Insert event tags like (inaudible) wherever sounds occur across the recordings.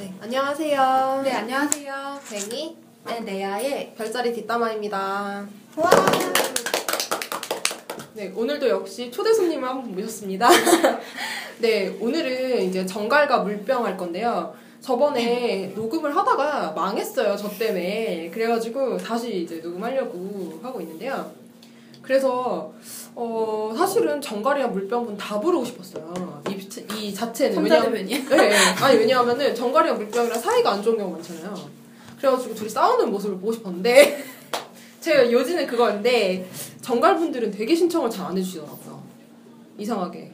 네, 안녕하세요. 네, 안녕하세요. 뱅이 네, 네아의 별자리 뒷담화입니다. 와! 네, 오늘도 역시 초대 손님을 한분 모셨습니다. (laughs) 네, 오늘은 이제 정갈과 물병 할 건데요. 저번에 녹음을 하다가 망했어요, 저 때문에. 그래가지고 다시 이제 녹음하려고 하고 있는데요. 그래서, 어, 사실은 정갈이랑 물병은 다 부르고 싶었어요. 이, 이 자체는. 천자대면이야? 네, 네. 아니, 왜냐하면은 정갈이랑 물병이랑 사이가 안 좋은 경우가 많잖아요. 그래가지고 둘이 싸우는 모습을 보고 싶었는데, (laughs) 제가 요지는 그거인데, 정갈 분들은 되게 신청을 잘 안 해주시더라고요. 이상하게.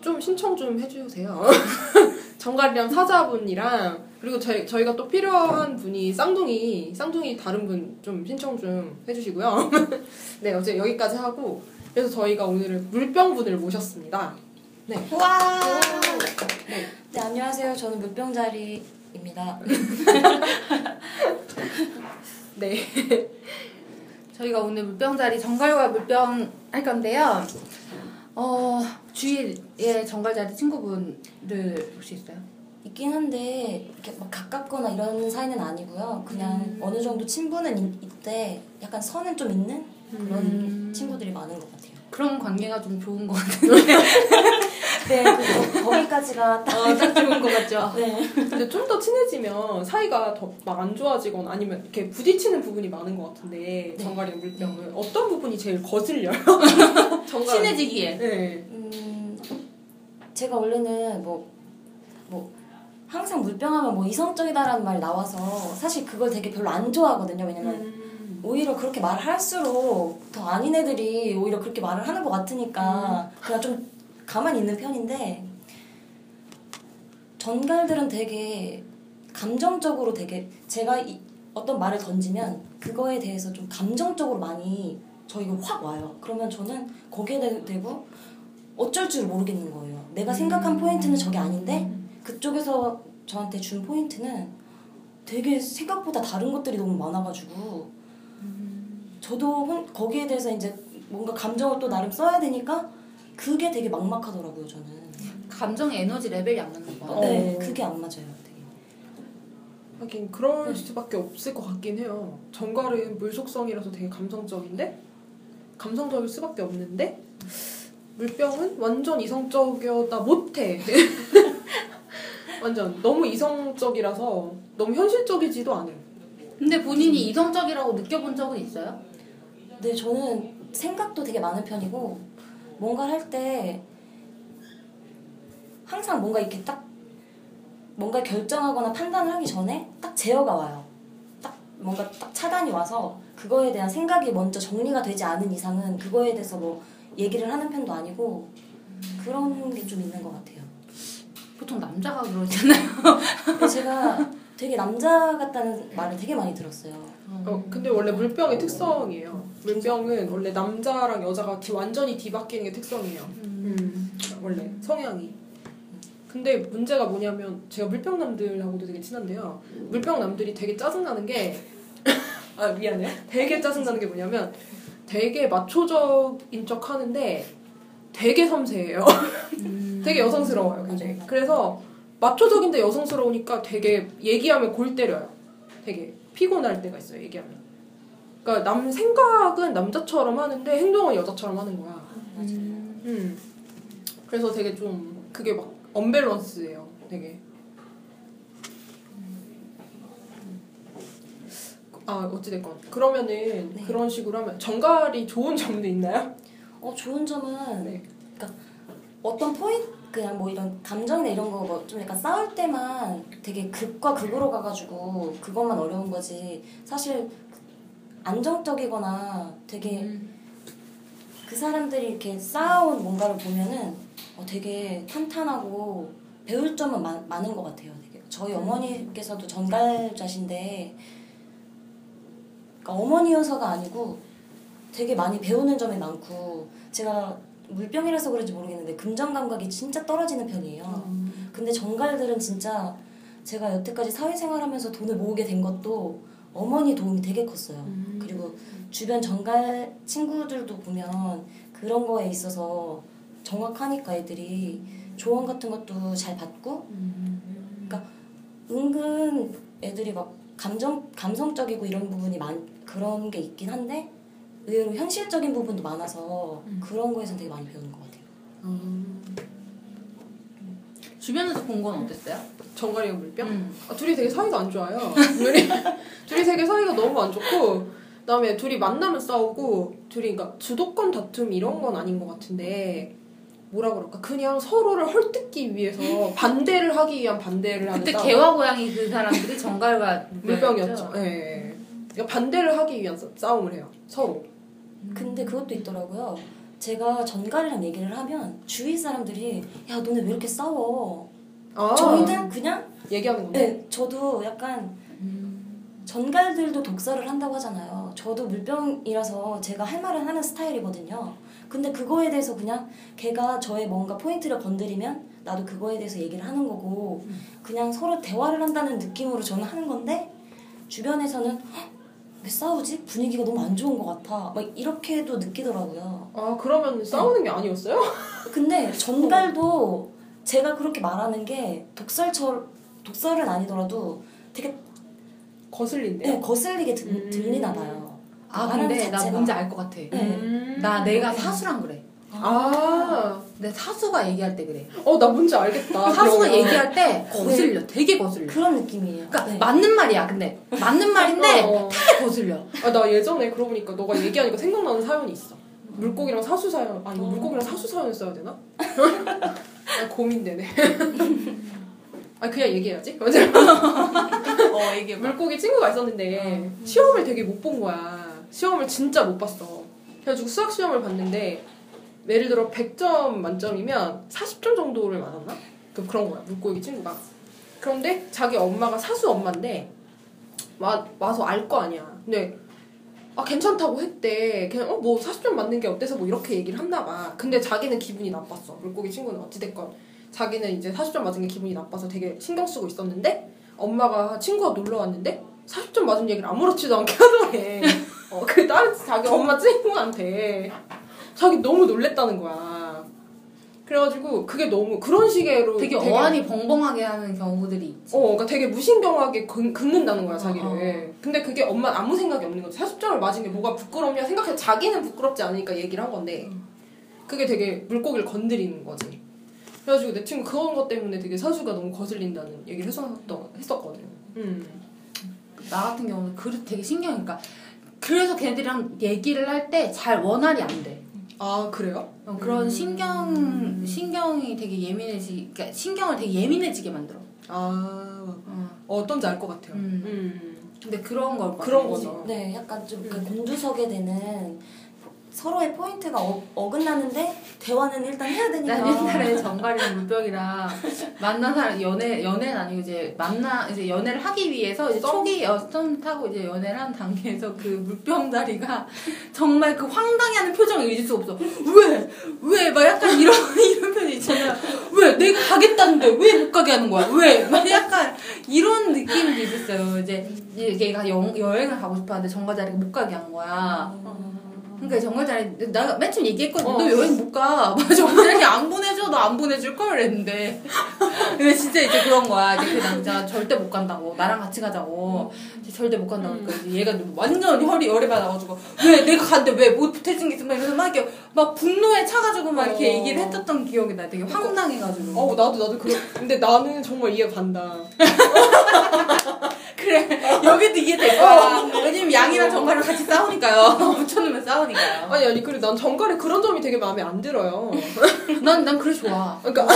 좀 신청 좀 해주세요. (laughs) 정갈이랑 사자분이랑 그리고 저희 저희가 또 필요한 분이 쌍둥이 쌍둥이 다른 분 좀 신청 좀 해주시고요. (laughs) 네 어제 여기까지 하고 그래서 저희가 오늘은 물병분을 모셨습니다. 네. 와! 네. 네, 안녕하세요. 저는 물병자리입니다. (laughs) 네. 저희가 오늘 물병자리 정갈과 물병 할 건데요. 어, 주위에 정갈자리 친구분들 혹시 있어요? 있긴 한데 이렇게 막 가깝거나 이런 사이는 아니고요. 그냥 어느 정도 친분은 있, 있대 약간 선은 좀 있는 그런 음. 친구들이 많은 것 같아요. 그런 관계가 좀 좋은 것 같은데. (laughs) 네, 그 거기까지가 딱. 어, 딱 좋은 것 같죠? (laughs) 네. 근데 좀 더 친해지면 사이가 더 막 안 좋아지거나 아니면 이렇게 부딪히는 부분이 많은 것 같은데 네. 정갈이랑 물병은 어떤 부분이 제일 거슬려요? (laughs) 정갈. 친해지기에. 네. 음, 제가 원래는 뭐, 뭐, 항상 물병하면 뭐 이성적이다라는 말이 나와서 사실 그걸 되게 별로 안 좋아하거든요. 왜냐면 음. 오히려 그렇게 말을 할수록 더 아닌 애들이 오히려 그렇게 말을 하는 것 같으니까 그냥 좀 가만히 있는 편인데 전갈들은 되게 감정적으로 되게 제가 이- 어떤 말을 던지면 그거에 대해서 좀 감정적으로 많이 저희가 확 와요. 그러면 저는 거기에 대- 대고 어쩔 줄 모르겠는 거예요. 내가 생각한 포인트는 저게 아닌데 그쪽에서 저한테 준 포인트는 되게 생각보다 다른 것들이 너무 많아가지고 저도 혼- 거기에 대해서 이제 뭔가 감정을 또 나름 써야 되니까 그게 되게 막막하더라고요 저는. 감정 에너지 레벨이 안 맞는 거. 어. 네, 그게 안 맞아요. 되게. 하긴 그럴 수밖에 없을 것 같긴 해요. 정갈은 물 속성이라서 되게 감성적인데 감성적일 수밖에 없는데 물병은 완전 이성적이다 못해. (laughs) 완전 너무 이성적이라서 너무 현실적이지도 않아요. 근데 본인이 이성적이라고 느껴본 적은 있어요? 네, 저는 생각도 되게 많은 편이고 뭔가 할때 항상 뭔가 이렇게 딱 뭔가 결정하거나 판단을 하기 전에 딱 제어가 와요. 딱 뭔가 딱 차단이 와서 그거에 대한 생각이 먼저 정리가 되지 않은 이상은 그거에 대해서 뭐 얘기를 하는 편도 아니고 그런 게 좀 있는 것 같아요. 보통 남자가 그러잖아요. 제가 되게 남자 같다는 말을 되게 많이 들었어요. 어, 근데 원래 물병의 특성이에요. 물병은 원래 남자랑 여자가 뒤- 완전히 뒤바뀌는 게 특성이에요. 음, 원래 성향이. 근데 문제가 뭐냐면 제가 물병남들하고도 되게 친한데요. 물병남들이 되게 짜증나는 게 (laughs) 아, 미안해요. 되게 짜증나는 게 뭐냐면 되게 마초적인 척 하는데 되게 섬세해요. (laughs) 되게 여성스러워요, 굉장히. 그래서 마초적인데 여성스러우니까 되게 얘기하면 골 때려요. 되게 피곤할 때가 있어요, 얘기하면. 그러니까 남 생각은 남자처럼 하는데 행동은 여자처럼 하는 거야. 음. 그래서 되게 좀 그게 막 언밸런스예요. 되게. 아 어찌됐건 그러면은 네. 그런 식으로 하면 정갈이 좋은 점도 있나요? 어 좋은 점은 네. 그러니까 어떤 포인트 그냥 뭐 이런 감정이나 이런 거 뭐 좀 약간 싸울 때만 되게 극과 극으로 가가지고 그것만 어려운 거지 사실 안정적이거나 되게 음. 그 사람들이 이렇게 쌓아온 뭔가를 보면은 어, 되게 탄탄하고 배울 점은 많, 많은 것 같아요. 되게 저희 어머니께서도 전갈자신데 그러니까 어머니여서가 아니고 되게 많이 배우는 점이 많고 제가 물병이라서 그런지 모르겠는데 금전 감각이 진짜 떨어지는 편이에요. 근데 정갈들은 진짜 제가 여태까지 사회생활하면서 돈을 모으게 된 것도 어머니 도움이 되게 컸어요. 그리고 주변 정갈 친구들도 보면 그런 거에 있어서 정확하니까 애들이 조언 같은 것도 잘 받고 그러니까 은근 애들이 막 감정 감성적이고 이런 부분이 많 그런 게 있긴 한데 의외로 현실적인 부분도 많아서 음. 그런 거에서 되게 많이 배우는 것 같아요. 주변에서 본 건 어땠어요? 정갈이랑 물병? 음. 아, 둘이 되게 사이가 안 좋아요. 둘이, (laughs) 둘이 되게 사이가 너무 안 좋고, 그다음에 둘이 만나면 싸우고, 둘이 그러니까 주도권 다툼 이런 건 아닌 것 같은데, 뭐라 그럴까? 그냥 서로를 헐뜯기 위해서 반대를 하기 위한 반대를 하는 그때 싸움. 개와 고양이 그 사람들이 정갈과 물병이었죠. 예. 예. 그러니까 반대를 하기 위한 싸- 싸움을 해요. 서로. 근데 그것도 있더라고요. 제가 전갈이랑 얘기를 하면 주위 사람들이 야 너네 왜 이렇게 싸워? 아, 저희는 그냥 얘기하는 건데. 네 저도 약간 전갈들도 독서를 한다고 하잖아요. 저도 물병이라서 제가 할 말을 하는 스타일이거든요. 근데 그거에 대해서 그냥 걔가 저의 뭔가 포인트를 건드리면 나도 그거에 대해서 얘기를 하는 거고 그냥 서로 대화를 한다는 느낌으로 저는 하는 건데 주변에서는 "헉, 왜 싸우지? 분위기가 너무 안 좋은 것 같아. 막 이렇게도 느끼더라고요. 아, 그러면 싸우는 게 아니었어요? (laughs) 근데 전갈도 제가 그렇게 말하는 게 독설처 독설은 아니더라도 되게 거슬린대요. 네, 거슬리게 들, 음. 들리나 봐요. 아 근데 나 자체가. 뭔지 알 것 같아. 네. 음. 나 내가 사수랑 그래. 아, 내 사수가 얘기할 때 그래. 어, 나 뭔지 알겠다. 사수가. 얘기할 때 거슬려. 되게 거슬려. 그런 느낌이에요. 그러니까 네. 맞는 말이야. 근데 맞는 말인데 어. 되게 거슬려. 아, 나 예전에 그러고 보니까 너가 얘기하니까 생각나는 사연이 있어. 물고기랑 사수 사연, 아니, 물고기랑 사수 사연을 써야 되나? (laughs) 아, 고민되네. (laughs) 아, 그냥 얘기해야지. 맞아. 어 이게 물고기 친구가 있었는데, 시험을 되게 못 본 거야. 시험을 진짜 못 봤어. 그래가지고 수학 시험을 봤는데, 예를 들어 100점 만점이면 40점 정도를 맞았나? 그, 그런 거야, 물고기 친구가. 그런데 자기 엄마가 사수 엄마인데, 와, 와서 알 거 아니야. 근데, 아, 괜찮다고 했대. 그냥, 어, 뭐 40점 맞는 게 어때서 뭐 이렇게 얘기를 했나 봐. 근데 자기는 기분이 나빴어. 물고기 친구는 어찌됐건. 자기는 이제 40점 맞은 게 기분이 나빠서 되게 신경 쓰고 있었는데, 엄마가 친구가 놀러 왔는데, 40점 맞은 얘기를 아무렇지도 않게 하더래. (laughs) 어, 그 다른 자기 엄마 친구한테. 자기 너무 놀랬다는 거야. 그래가지고 그게 너무 그런 식으로 되게 어안이 벙벙하게 하는 경우들이 있지. 어, 그러니까 되게 무신경하게 긁, 긁는다는 거야, 자기를. 어, 어. 근데 그게 엄마 는 아무 생각이 없는 거지. 40점을 맞은 게 뭐가 부끄럽냐 생각해. 자기는 부끄럽지 않으니까 얘기를 한 건데. 그게 되게 물고기를 건드리는 거지. 그래가지고 내 친구 그런 것 때문에 되게 사수가 너무 거슬린다는 얘기를 했었던, 했었거든. 음. 나 같은 경우는 그 되게 신경이니까 그래서 걔네들이랑 얘기를 할 때 잘 원활이 안 돼. 아, 그래요? 어, 그런 음. 신경 신경이 되게 예민해지, 그러니까 신경을 되게 예민해지게 만들어. 아, 어. 어떤지 알 것 같아요. 음. 음. 근데 그런 걸 그런 거죠. 네, 약간 좀그 음. 곤두서게 되는 서로의 포인트가 어, 어긋나는데 대화는 일단 해야 되니까. 난 옛날에 정갈이랑 물병이랑 만난 사람 연애 연애는 아니고 이제 만나 이제 연애를 하기 위해서 이제 썸? 초기 여썸 타고 이제 연애를 한 단계에서 그 물병 다리가 정말 그 황당해하는 표정을 잊을 수 없어. 왜? 왜? 막 약간 이런 (laughs) 이런 표정 있잖아요. 왜? 내가 가겠다는데 왜 못 가게 하는 거야? 왜? 막 약간 이런 느낌도 있었어요. 이제 얘가 여, 여행을 가고 싶었는데 정갈자리가 못 가게 한 거야. 그러니까 정갈자리 내가 맨 처음 얘기했거든. 어. 너 여행 못 가. (laughs) 막 정갈자리 안 보내줘. 너 안 보내줄 걸 그랬는데. (laughs) 근데 진짜 이제 그런 거야. 이제 그 남자 절대 못 간다고. 나랑 같이 가자고. 이제 절대 못 간다고. 그러니까 얘가 완전 혈이 열이 받아가지고 왜 내가 간데 왜못 붙여진 게 있어? 막 이러면서 막 이렇게 막 분노에 차가지고 막 이렇게 어. 얘기를 했었던 기억이 나. 되게 황당해가지고. 어, 나도, 나도 그래. 근데 나는 정말 이해 간다. (laughs) 그래. 여기도 이해될 거야. 왜냐면 양이랑 정갈이랑 같이 싸우니까요. (laughs) 붙여놓으면 싸우니까요. 아니, 아니, 그래. 난 정갈의 그런 점이 되게 마음에 안 들어요. (laughs) 난, 난 그래 좋아. 그러니까.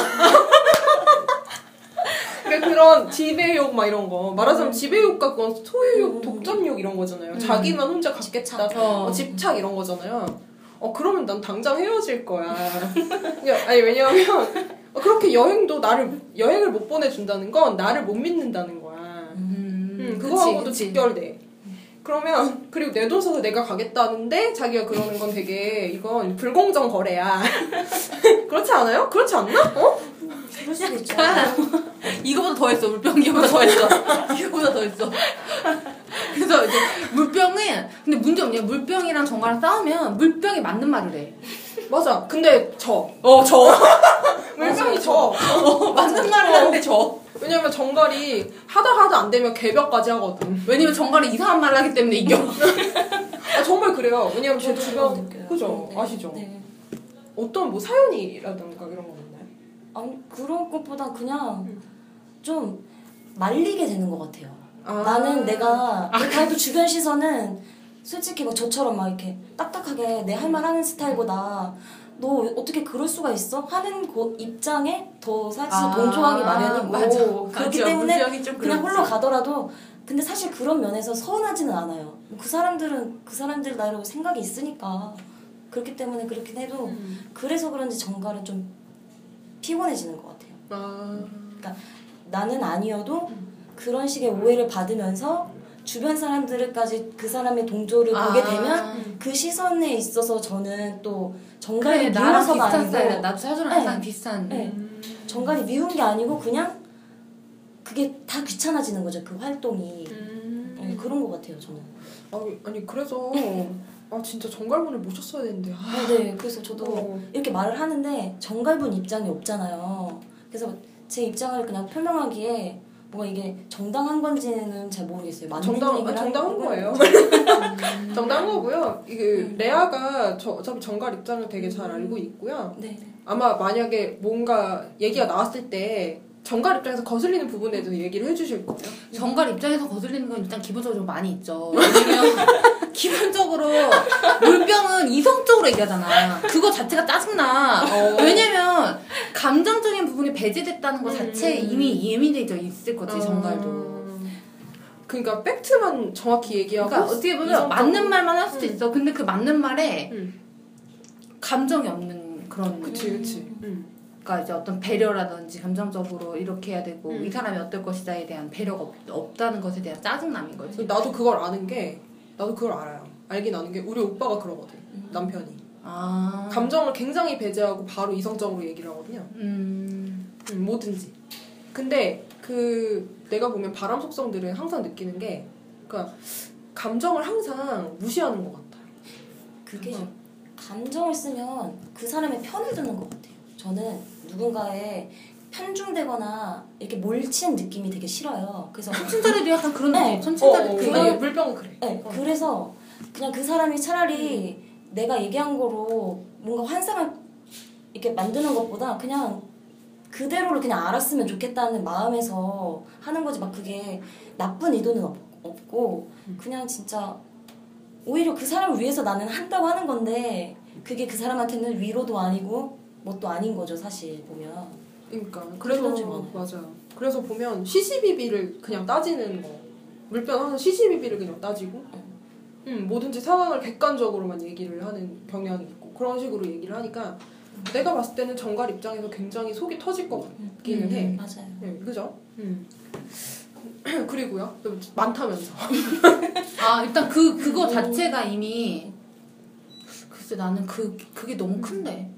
그러니까 그런 지배욕 막 이런 거 말하자면 지배욕과 그건 소유욕, 독점욕 이런 거잖아요. 자기만 혼자 갖겠다, 어. 어, 집착 이런 거잖아요. 어 그러면 난 당장 헤어질 거야. (laughs) 그러니까 아니 왜냐하면 어, 그렇게 여행도 나를 여행을 못 보내준다는 건 나를 못 믿는다는 거야. 음, 음, 그거하고도 그치. 직결돼. 그러면 그리고 내 돈 써서 내가 가겠다는데 자기가 그러는 건 되게 이건 불공정 거래야. (laughs) 그렇지 않아요? 그렇지 않나? 어? 그럴 수도 있죠. 이거보다 더 했어. 물병이보다 더 했어. (laughs) 이거보다 더 했어. 그래서 이제 물병은 근데 문제 없냐? 물병이랑 정가랑 싸우면 물병이 맞는 말을 해. 맞아. 근데 저 어, 저. (laughs) 물병이 저. 어, 맞는 말을 하는데 저. 왜냐면 정갈이 하다 하다 안 되면 개벽까지 하거든. 왜냐면 정갈이 이상한 말을 하기 때문에 이겨. (laughs) 아 정말 그래요. 왜냐면 제 주변. 그죠 네. 아시죠? 네. 어떤 뭐 사연이라든가 이런 거 있나요? 아니 그런 것보다 그냥 음. 좀 말리게 되는 것 같아요. 아. 나는 내가 그래도 주변 시선은 솔직히 막 저처럼 막 이렇게 딱딱하게 내 할 말 하는 스타일보다 너 어떻게 그럴 수가 있어? 하는 그 입장에 더 사실 아, 동조하기 마련이고 맞아. 그렇기 맞아. 때문에 그냥. 홀로 가더라도 근데 사실 그런 면에서 서운하지는 않아요. 그 사람들은 그 사람들 나름으로 생각이 있으니까 그렇기 때문에 그렇긴 해도 음. 그래서 그런지 정갈은 좀 피곤해지는 것 같아요. 아. 나는 아니어도 음. 그런 식의 오해를 받으면서 주변 사람들까지 그 사람의 동조를 보게 되면 그 시선에 있어서 저는 또 정갈이 그래 나랑 미워서가 비슷한 아니고 스타일이야. 나도 사주랑 네. 항상 비슷한. 네. 음. 정갈이 미운 게 아니고 그냥 그게 다 귀찮아지는 거죠 그 활동이 음. 네, 그런 것 같아요 저는 아니, 아니 그래서 아 진짜 정갈분을 모셨어야 되는데. 아. 네, 네 그래서 저도 어. 이렇게 말을 하는데 정갈분 입장이 없잖아요 그래서 제 입장을 그냥 표명하기에 뭔가 이게 정당한 건지는 잘 모르겠어요 맞는 정당 정당한 거예요. 음. (laughs) 정당한 거고요. 이게 음. 레아가 저, 어차피 정갈 입장을 되게 잘 알고 있고요. 네, 네. 아마 만약에 뭔가 얘기가 나왔을 때 정갈 입장에서 거슬리는 부분에 대해서 얘기를 해주실 거예요. 정갈 입장에서 거슬리는 건 일단 기본적으로 좀 많이 있죠. 왜냐면 (laughs) 기본적으로 물병은 이성적으로 얘기하잖아. 그거 자체가 짜증나. 어. 왜냐면 감정적인 부분이 배제됐다는 것 자체에 음. 이미 예민해져 있을 거지 어. 정갈도. 그러니까 팩트만 정확히 얘기하고 그러니까 어떻게 보면 이성적으로- 맞는 말만 할 수도 음. 있어. 근데 그 맞는 말에 음. 감정이 없는 그런 그치 그치. 음. 그러니까 이제 어떤 배려라든지 감정적으로 이렇게 해야 되고 음. 이 사람이 어떨 것이다에 대한 배려가 없, 없다는 것에 대한 짜증남인 거지. 나도 그걸 아는 게 나도 그걸 알아요. 알긴 아는 게 우리 오빠가 그러거든. 음. 남편이 아. 감정을 굉장히 배제하고 바로 이성적으로 얘기를 하거든요. 음. 음, 뭐든지. 근데 그 내가 보면 바람 속성들은 항상 느끼는 게 그러니까 감정을 항상 무시하는 것 같아요. 그게 어. 감정을 쓰면 그 사람의 편을 드는 것 같아요. 저는 누군가의 편중되거나 이렇게 몰치는 느낌이 되게 싫어요. 그래서 천친자리도 약간 그런 네. 느낌. 천친자리 어, 그게 그게 물병은 그래. 네, 어. 그래서 그냥 그 사람이 차라리 내가 얘기한 거로 뭔가 환상을 이렇게 만드는 것보다 그냥 그대로를 그냥 알았으면 좋겠다는 마음에서 하는 거지 막 그게 나쁜 의도는 없, 없고 그냥 진짜 오히려 그 사람을 위해서 나는 한다고 하는 건데 그게 그 사람한테는 위로도 아니고 뭣도 아닌 거죠 사실 보면 그러니까 그래서. 맞아요. 그래서 보면 시시비비를 그냥 따지는 거. 물병 항상 시시비비를 그냥 따지고, 음 뭐든지 상황을 객관적으로만 얘기를 하는 경향이 있고 그런 식으로 얘기를 하니까 내가 봤을 때는 정갈 입장에서 굉장히 속이 터질 것 같기는 음. 해. 맞아요 네, 그죠? 음. (clears throat) 그리고요. 또 많다면서. (laughs) 아 일단 그 그거 음. 자체가 이미 글쎄 나는 그 그게 너무 큰데.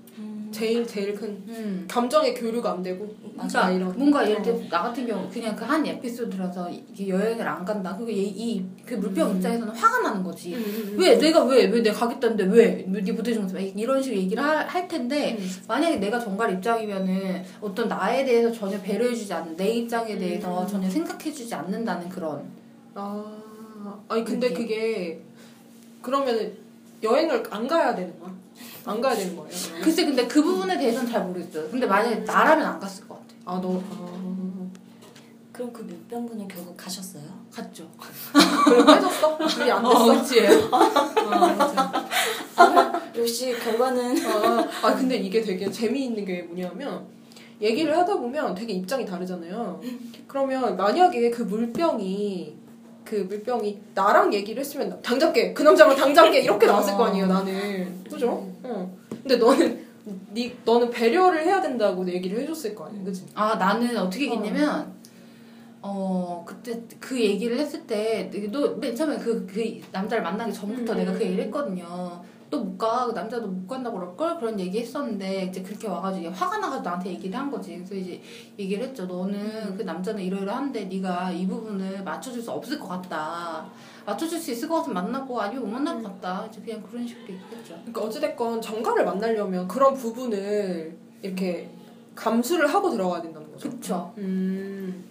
음, 제일 제일 큰 음. 감정의 교류가 안 되고 맞아 이런. 뭔가 예를 어. 들어 나 같은 경우 그냥 그 한 에피소드라서 이게 여행을 안 간다. 그게 이그 물병 음. 입장에서는 화가 나는 거지. 음, 왜 내가 왜 왜 내가 가겠다는데 왜네 거 이런 식으로 얘기를 할, 할 텐데 음. 만약에 내가 정갈 입장이면은 어떤 나에 대해서 전혀 배려해주지 않는 내 입장에 대해서 음. 전혀 생각해주지 않는다는 그런 아, 아니 근데 느낌. 그게 그러면 여행을 안 가야 되는 거야? 안 가야 되는 거예요? 글쎄 근데 그 부분에 대해서는 잘 모르겠어요. 근데 만약에 나라면 안 갔을 것 같아. 아, 너 아, 그럼 그 물병분은 결국 가셨어요? 갔죠. (laughs) 그래 빼졌어? 일이 안 됐어? 그치. 역시 결과는 아, 아 근데 이게 되게 재미있는 게 뭐냐면 얘기를 하다 보면 되게 입장이 다르잖아요. 그러면 만약에 그 물병이 그 물병이 나랑 얘기를 했으면 당장 깨! 그 남자랑 당장 깨! 이렇게 나왔을 거 아니에요 나는 그죠? 어. 근데 너는 니 너는 배려를 해야 된다고 얘기를 해줬을 거 아니야 그지? 아 나는 어떻게 얘기했냐면 어 그때 그 얘기를 했을 때너맨 처음에 그, 그 남자를 만나기 전부터 음. 내가 그 얘기를 했거든요. 또 못 가. 그 남자도 못 간다고 그럴걸? 그런 얘기 했었는데 이제 그렇게 와가지고 화가 나가지고 나한테 얘기를 한 거지. 그래서 이제 얘기를 했죠. 너는 그 남자는 이러이러한데 네가 이 부분을 맞춰줄 수 없을 것 같다. 맞춰줄 수 있을 것 같으면 만나고 아니면 못 만날 것 같다. 이제 그냥 그런 식으로 얘기했죠. 그러니까 어찌됐건 정가를 만나려면 그런 부분을 이렇게 감수를 하고 들어가야 된다는 거죠. 그쵸. 음.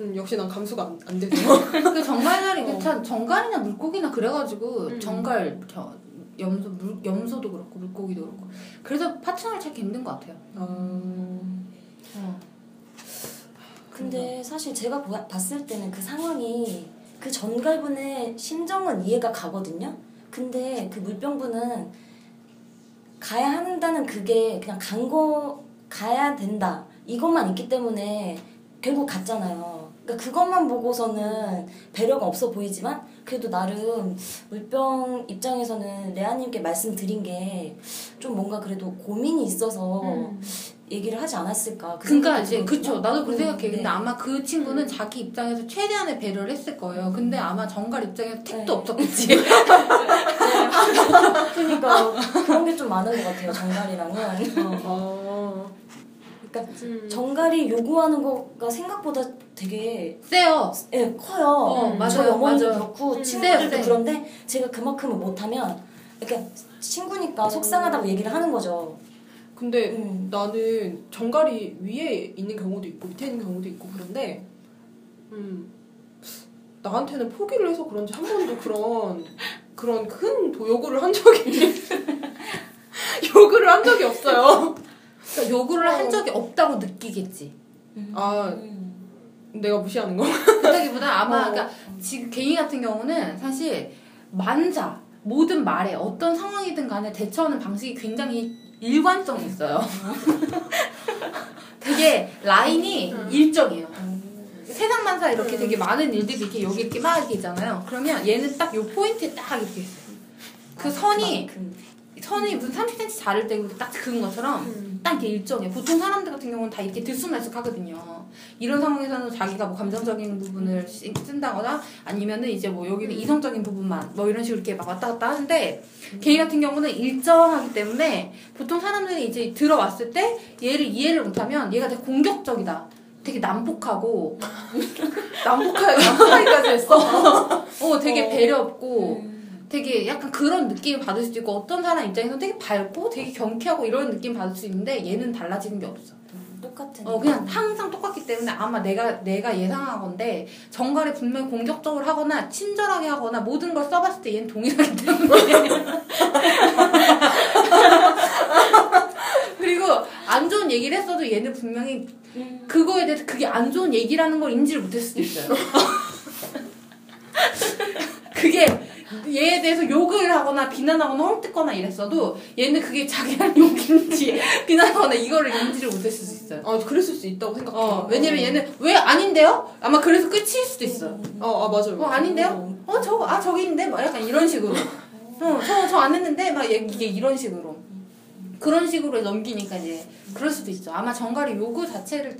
음, 역시 난 감수가 안, 안 돼서. 그 정갈날이 (laughs) 어. 참 정갈이나 물고기나 그래가지고 음. 정갈 저 염소 물 염소도 그렇고 물고기도 그렇고 그래서 파트너를 찾기 힘든 것 같아요. 음. 어. 근데 사실 제가 보- 봤을 때는 그 상황이 그 전갈분의 심정은 이해가 가거든요. 근데 그 물병분은 가야 한다는 그게 그냥 간 거 가야 된다 이것만 있기 때문에 결국 갔잖아요. 그러니까 그것만 보고서는 배려가 없어 보이지만 그래도 나름 물병 입장에서는 레아님께 말씀드린 게 좀 뭔가 그래도 고민이 있어서 음. 얘기를 하지 않았을까. 그 그러니까 이제. 그쵸 나도 그 음, 생각해. 근데 네. 아마 그 친구는 자기 입장에서 최대한의 배려를 했을 거예요. 근데 아마 정갈 입장에서 택도 네. 없었겠지. (laughs) (laughs) 그러니까 그런 게 좀 많은 것 같아요 정갈이랑은 어. 그러니까 음. 정갈이 요구하는 거가 생각보다 되게 세요. 예, 커요 어, 음, 맞아요, 저희 어머니도 맞아요. 그렇고 음. 친구들도 네, 네. 그런데 제가 그만큼을 못하면 그러니까 친구니까 속상하다고 얘기를 하는 거죠 근데 음. 나는 정갈이 위에 있는 경우도 있고 밑에 있는 경우도 있고 그런데 음 나한테는 포기를 해서 그런지 한 번도 그런 (laughs) 그런 큰 도- 요구를 한 적이 (laughs) 요구를 한 적이 없어요. 그러니까 요구를 한 적이 없다고 느끼겠지. 아 음. 내가 무시하는 거? 그렇다기보다 아마 (laughs) 어. 그러니까 지금 개인 같은 경우는 사실 만자 모든 말에 어떤 상황이든 간에 대처하는 방식이 굉장히 일관성이 있어요. (laughs) 되게 라인이 음. 일정해요. 음. 세상 만사 이렇게 음. 되게 많은 일들이 이렇게 여기 이렇게 막 이렇게 있잖아요. 그러면 얘는 딱 요 포인트에 딱 이렇게 있어요. 그 아, 선이. 선이 무슨 30cm 자를 때 딱 그은 것처럼 딱 이렇게 일정해. 보통 사람들 같은 경우는 다 이렇게 들쑥날쑥 하거든요. 이런 상황에서는 자기가 뭐 감정적인 부분을 쓰- 쓴다거나 아니면은 이제 뭐 여기는 이성적인 부분만 뭐 이런 식으로 이렇게 막 왔다 갔다 하는데 개인 같은 경우는 일정하기 때문에 보통 사람들이 이제 들어왔을 때 얘를 이해를 못하면 얘가 되게 공격적이다. 되게 난폭하고 (laughs) (laughs) 남북한 남북하기까지 (laughs) 했어. 어 되게 어. 배려 없고 음. 되게 약간 그런 느낌을 받을 수도 있고 어떤 사람 입장에서는 되게 밝고 되게 경쾌하고 이런 느낌 받을 수 있는데 얘는 달라지는 게 없어. 똑같은 어 그냥 항상 똑같기 때문에 아마 내가 내가 예상하건데 정갈이 분명히 공격적으로 하거나 친절하게 하거나 모든 걸 써봤을 때 얘는 동일하기 때문에 (laughs) 그리고 안 좋은 얘기를 했어도 얘는 분명히 음. 그거에 대해서 그게 안 좋은 얘기라는 걸 인지를 못했을 수도 있어요. (laughs) 그게 얘에 대해서 욕을 하거나 비난하거나 헐뜯거나 이랬어도 얘는 그게 자기한 (laughs) 욕인지 비난하거나 이거를 인지를 못했을 수 있어요. 아 그랬을 수 있다고 생각해. 어, 왜냐면 얘는 왜 아닌데요? 아마 그래서 끝일 수도 있어. 어, 아 맞아요. 어, 아닌데요? 어, 저거, 아, 저기 있는데? 막 약간 이런 식으로. 어, 저, 저 안 했는데? 막 얘- 이게 이런 식으로. 그런 식으로 넘기니까 이제 그럴 수도 있죠. 아마 전갈이 요구 자체를.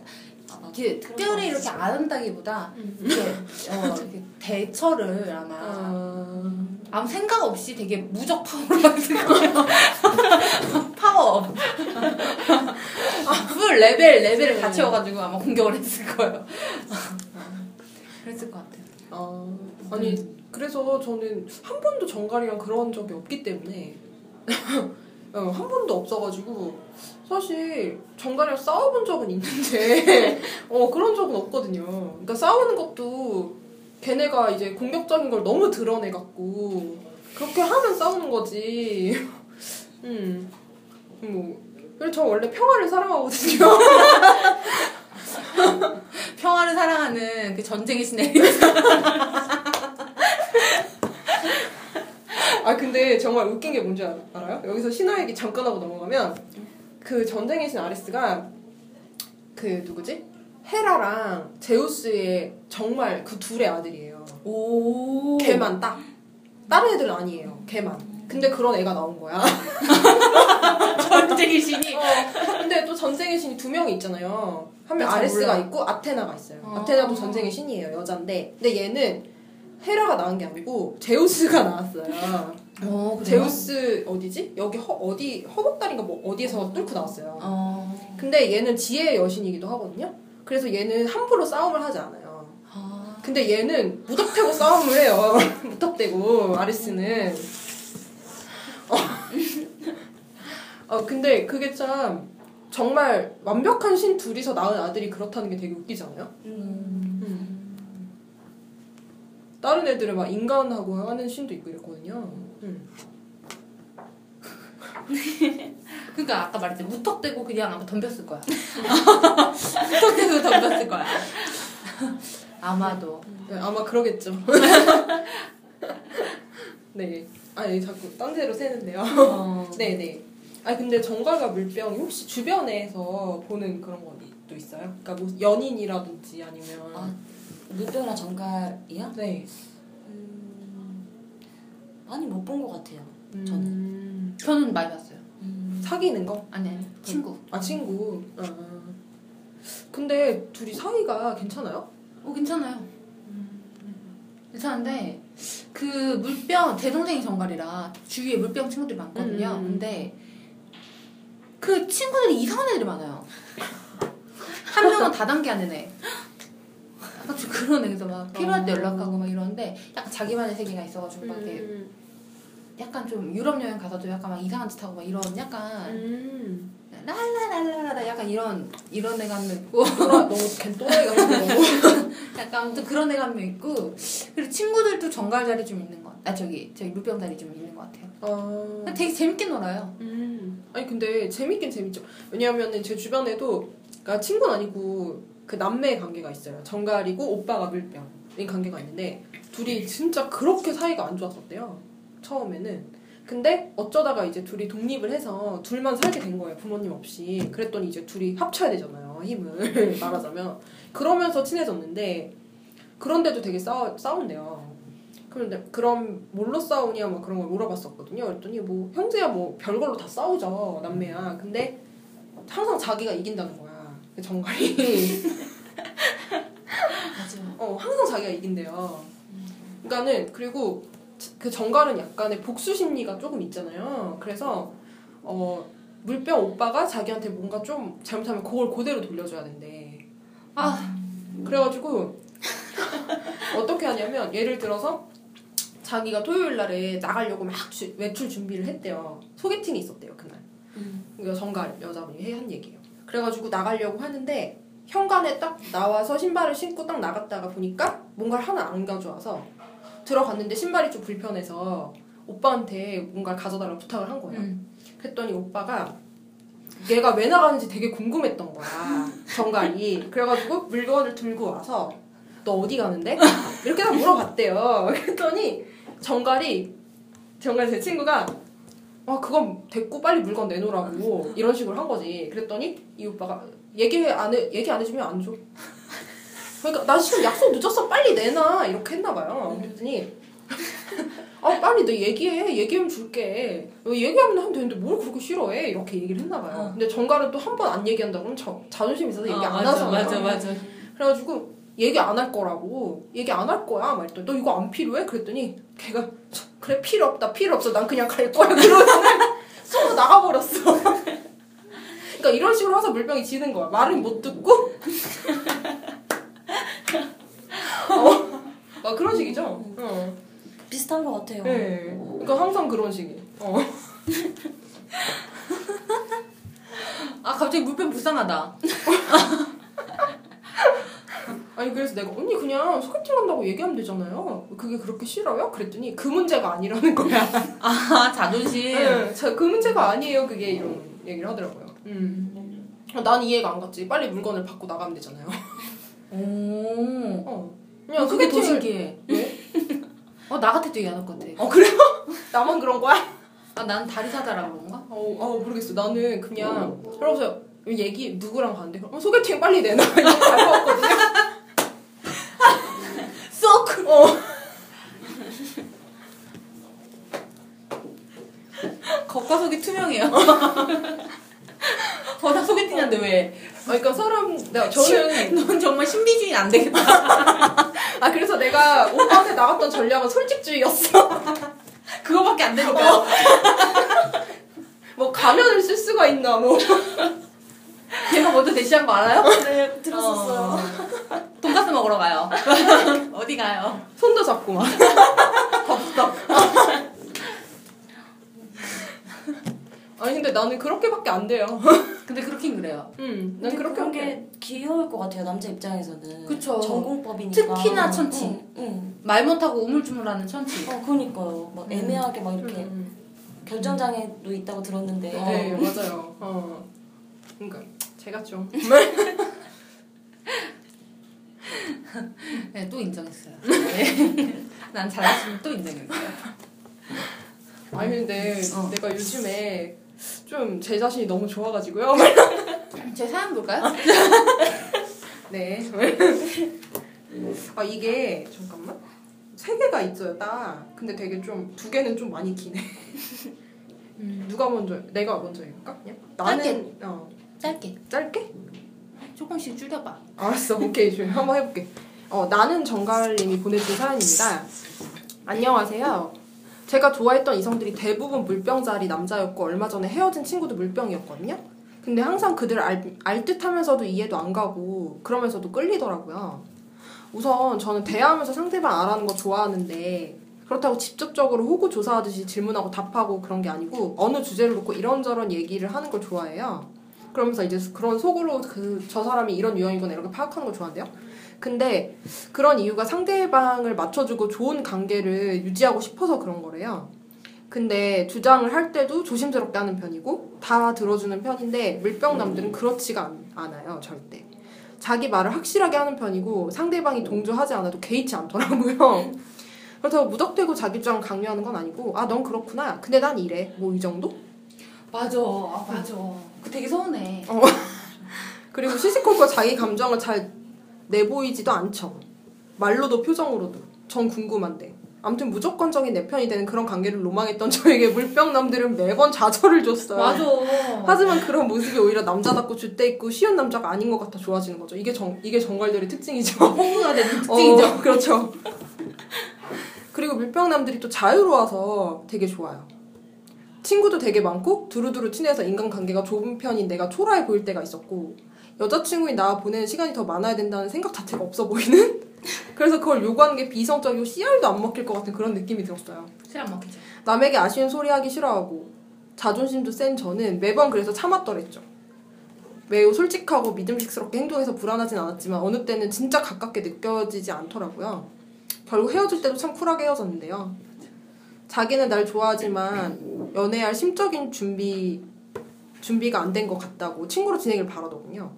이렇게 특별히 이렇게 안 한다기보다 이렇게, 어, 이렇게 대처를 아마 아, 아무 생각 없이 되게 무적 파워로 했을 거예요. (laughs) 파워. full 레벨, 레벨을 다 채워가지고 아마 공격을 했을 거예요. 그랬을 것 같아요. 아, 아니 그래서 저는 한 번도 정갈이랑 그런 적이 없기 때문에 어, 한 번도 없어가지고 사실 정갈이랑 싸워본 적은 있는데 (laughs) 어 그런 적은 없거든요. 그러니까 싸우는 것도 걔네가 이제 공격적인 걸 너무 드러내갖고 그렇게 하면 싸우는 거지. (laughs) 음, 뭐 그래서 저 원래 평화를 사랑하거든요. (laughs) 평화를 사랑하는 그 전쟁의 신의 아 근데 정말 웃긴 게 뭔지 알- 알아요? 여기서 신화 얘기 잠깐 하고 넘어가면 그 전쟁의 신 아리스가 그 누구지? 헤라랑 제우스의 정말 그 둘의 아들이에요. 오. 걔만 딱. 다른 애들은 아니에요. 걔만. 근데 그런 애가 나온 거야. (laughs) 전쟁의 신이. 어, 근데 또 전쟁의 신이 두 명이 있잖아요. 한명잘 아레스가 몰라. 있고 아테나가 있어요. 어. 아테나도 전쟁의 신이에요. 여잔데. 근데 얘는 헤라가 나온 게 아니고 제우스가 나왔어요. 어? 제우스 어디지? 여기 허, 어디 허벅다리인가 뭐 어디에서 뚫고 나왔어요. 어. 근데 얘는 지혜의 여신이기도 하거든요. 그래서 얘는 함부로 싸움을 하지 않아요. 아. 근데 얘는 무턱대고 싸움을 해요. (laughs) 무턱대고 아리스는. 어. (laughs) 어 근데 그게 참 정말 완벽한 신 둘이서 낳은 아들이 그렇다는 게 되게 웃기잖아요. 음. 음. 다른 애들을 막 인간하고 하는 씬도 있고 이랬거든요. 음. (laughs) 그러니까 아까 말했지 무턱대고 그냥 아마 덤볐을 거야. (laughs) 무턱대고 덤볐을 거야. 아마도. 네, 아마 그러겠죠. (laughs) 네. 아니 자꾸 딴 데로 새는데요. 어. 네네. 아니 근데 정갈과 물병 혹시 주변에서 보는 그런 것도 있어요? 그러니까 뭐 연인이라든지 아니면 아, 물병이랑 정갈이요? 네. 음, 많이 못 본 것 같아요. 저는 저는 많이 봤어요. 음, 사귀는 거? 아니 아니 친구. 아 친구. 아. 근데 둘이 사이가 괜찮아요? 어 괜찮아요. 괜찮은데 그 물병 제 동생이 정갈이라 주위에 물병 친구들이 많거든요. 음. 근데 그 친구들이 이상한 애들이 많아요. 한 명은 다단계 하는 애. 좀 그런 애에서 막 필요할 때 어. 연락하고 막 이러는데 약간 자기만의 세계가 있어가지고 막 이렇게 음. 약간 좀 유럽 여행 가서도 약간 막 이상한 짓 하고 막 이런 약간 음. 랄라랄라라 약간 이런 이런 애가 한명 있고 너무 걘 또라이 같은 거. 약간 아무튼 그런 애가 한명 있고 그리고 친구들도 정갈 자리 좀 있는 것 같아. 아 저기 저기 물병 자리 좀 있는 것 같아요. 아. 되게 재밌게 놀아요. 음. 아니 근데 재밌긴 재밌죠. 왜냐하면은 제 주변에도 그러니까 친구는 아니고 그 남매 관계가 있어요. 정갈이고 오빠가 물병인 관계가 있는데 둘이 진짜 그렇게 사이가 안 좋았었대요. 처음에는. 근데 어쩌다가 이제 둘이 독립을 해서 둘만 살게 된 거예요. 부모님 없이. 그랬더니 이제 둘이 합쳐야 되잖아요. 힘을 (laughs) 말하자면. 그러면서 친해졌는데 그런데도 되게 싸우, 싸운대요. 그런데 그럼 뭘로 싸우냐 뭐 그런 걸 물어봤었거든요. 그랬더니 뭐 형제야 뭐 별걸로 다 싸우죠 남매야. 근데 항상 자기가 이긴다는. 그 정갈이. 맞아. 어 항상 자기가 이긴대요. 그러니까는 그리고 그 정갈은 약간의 복수 심리가 조금 있잖아요. 그래서 어 물병 오빠가 자기한테 뭔가 좀 잘못하면 그걸 그대로 돌려줘야 된대. 아 그래가지고 어떻게 하냐면 예를 들어서 자기가 토요일 날에 나가려고 막 주- 외출 준비를 했대요. 소개팅이 있었대요 그날. 음. 이거 정갈 여자분이 해- 한 얘기예요. 그래가지고 나가려고 하는데 현관에 딱 나와서 신발을 신고 딱 나갔다가 보니까 뭔가를 하나 안 가져와서 들어갔는데 신발이 좀 불편해서 오빠한테 뭔가를 가져달라고 부탁을 한 거예요. 음. 그랬더니 오빠가 얘가 왜 나가는지 되게 궁금했던 거야. 정갈이. 그래가지고 물건을 들고 와서 너 어디 가는데? 이렇게 딱 물어봤대요. 그랬더니 정갈이 정갈 제 친구가 아 그건 됐고 빨리 물건 내놓으라고 (laughs) 이런 식으로 한 거지. 그랬더니 이 오빠가 얘기 안 해, 얘기 안 해주면 안 줘. 그러니까 나 지금 약속 늦었어 빨리 내놔 이렇게 했나 봐요. 그랬더니 아 빨리 너 얘기해 얘기하면 줄게 너 얘기하면 하면 되는데 뭘 그렇게 싫어해 이렇게 얘기를 했나 봐요. 어. 근데 정갈은 또 한 번 안 얘기한다 그러면 저, 자존심 있어서 얘기 아, 안 하잖아요. 맞아 맞아. 그래가지고 얘기 안 할 거라고. 얘기 안 할 거야. 말했더니 너 이거 안 필요해? 그랬더니 걔가 "저, 그래 필요 없다. 필요 없어. 난 그냥 갈 거야. (laughs) 그러고 쏘고 나가버렸어. (laughs) 그러니까 이런 식으로 해서 물병이 지는 거야. 말을 못 듣고. (laughs) 어, 막 그런 식이죠? 어. 비슷한 것 같아요. 네. 그러니까 항상 그런 식이 어. 아 갑자기 물병 불쌍하다. 아니 그래서 내가 언니 그냥 소개팅 한다고 얘기하면 되잖아요 그게 그렇게 싫어요? 그랬더니 그 문제가 아니라는 거야 (laughs) 아 자존심. 네, 자, 그 문제가 아니에요. 그게 이런 얘기를 하더라고요. 음. 난 이해가 안 갔지. 빨리 물건을 받고 나가면 되잖아요. 오. 어. 그냥 그게 더 신기해. 왜? (laughs) 어 나 같아도 얘기 안할 것 같아. 어 그래요? (laughs) 나만 그런 거야? 아 난 다리 사자라 그런가? 어, 어 모르겠어. 나는 그냥 그러면서 얘기 누구랑 가는데 어, 소개팅 빨리 내놔 이렇게 갈것 같거든요. 쏙. 어. 겉과 속 이 투명해요. (laughs) 어 나 소개팅한데 왜? 아, 그러니까 사람 내가 저는 (laughs) 넌 정말 신비주의 안 되겠다. 아 그래서 내가 오빠한테 나갔던 전략은 솔직주의였어. (laughs) 그거밖에 안 되니까. 뭐 가면을 쓸 수가 있나 뭐. 걔가 먼저 대시한 거 알아요? 네, 들었었어요. 어. 돈가스 먹으러 가요. 어디 가요? 손도 잡고 막. 덥석. 아니 근데 나는 그렇게밖에 안 돼요. (laughs) 근데 그렇긴 그래요. 음, 난 그렇게 그런. 게 귀여울 것 같아요 남자 입장에서는. 그쵸. 전공법이니까. 특히나 천치. 응, 응. 말 못하고 우물쭈물하는 천치. 어 그러니까요. 막 음. 애매하게 막 이렇게 음, 결정 장애도 있다고 들었는데. 음. 네, 맞아요. 어. 그러니까 제가 좀 (laughs) 네, 또 인정했어요. 네. (laughs) 난 잘하시면 또 인정했어요. 아니 근데 어. 내가 요즘에 좀 제 자신이 너무 좋아가지고요. (laughs) 제 사연 볼까요? (laughs) 네. 아 이게 잠깐만 세 개가 있어요 딱. 근데 되게 좀 두 개는 좀 많이 기네. 음, 누가 먼저? 내가 먼저 읽을까? 그냥? 나는 어 짧게. 짧게? 조금씩 줄여봐. 알았어, 오케이, 좀 한번 해볼게. 어, 나는 정갈님이 보내준 사연입니다. 안녕하세요. 제가 좋아했던 이성들이 대부분 물병자리 남자였고 얼마 전에 헤어진 친구도 물병이었거든요. 근데 항상 그들을 알, 알 듯하면서도 이해도 안 가고 그러면서도 끌리더라고요. 우선 저는 대화하면서 상대방 알아는 거 좋아하는데 그렇다고 직접적으로 호구 조사하듯이 질문하고 답하고 그런 게 아니고 어느 주제를 놓고 이런저런 얘기를 하는 걸 좋아해요. 그러면서 이제 그런 속으로 그 저 사람이 이런 유형이구나 이렇게 파악하는 걸 좋아한대요. 근데 그런 이유가 상대방을 맞춰주고 좋은 관계를 유지하고 싶어서 그런 거래요. 근데 주장을 할 때도 조심스럽게 하는 편이고 다 들어주는 편인데 물병남들은 그렇지가 않, 않아요 절대. 자기 말을 확실하게 하는 편이고 상대방이 동조하지 않아도 개의치 않더라고요. (laughs) 그렇다고 무턱대고 자기 주장 강요하는 건 아니고 아 넌 그렇구나. 근데 난 이래. 뭐 이 정도? 맞아. 아, 맞아. 그 되게 서운해. (laughs) 그리고 시시콜콜 자기 감정을 잘 내보이지도 않죠. 말로도 표정으로도. 전 궁금한데. 아무튼 무조건적인 내 편이 되는 그런 관계를 로망했던 (laughs) 저에게 물병남들은 매번 좌절을 줬어요. 맞아. 하지만 그런 모습이 오히려 남자답고 줏대 있고 쉬운 남자가 아닌 것 같아 좋아지는 거죠. 이게 정 이게 정갈들의 특징이죠. 호구가 되는 (laughs) 특징이죠. 어, 그렇죠. 그리고 물병남들이 또 자유로워서 되게 좋아요. 친구도 되게 많고 두루두루 친해서 인간관계가 좁은 편인 내가 초라해 보일 때가 있었고 여자친구인 나와 보내는 시간이 더 많아야 된다는 생각 자체가 없어 보이는 (laughs) 그래서 그걸 요구하는 게 비이성적이고 씨알도 안 먹힐 것 같은 그런 느낌이 들었어요. 실안 먹히죠. 남에게 아쉬운 소리 하기 싫어하고 자존심도 센 저는 매번 그래서 참았더랬죠. 매우 솔직하고 믿음직스럽게 행동해서 불안하진 않았지만 어느 때는 진짜 가깝게 느껴지지 않더라고요. 결국 헤어질 때도 참 쿨하게 헤어졌는데요. 자기는 날 좋아하지만 연애할 심적인 준비 준비가 안 된 것 같다고 친구로 지내길 바라더군요.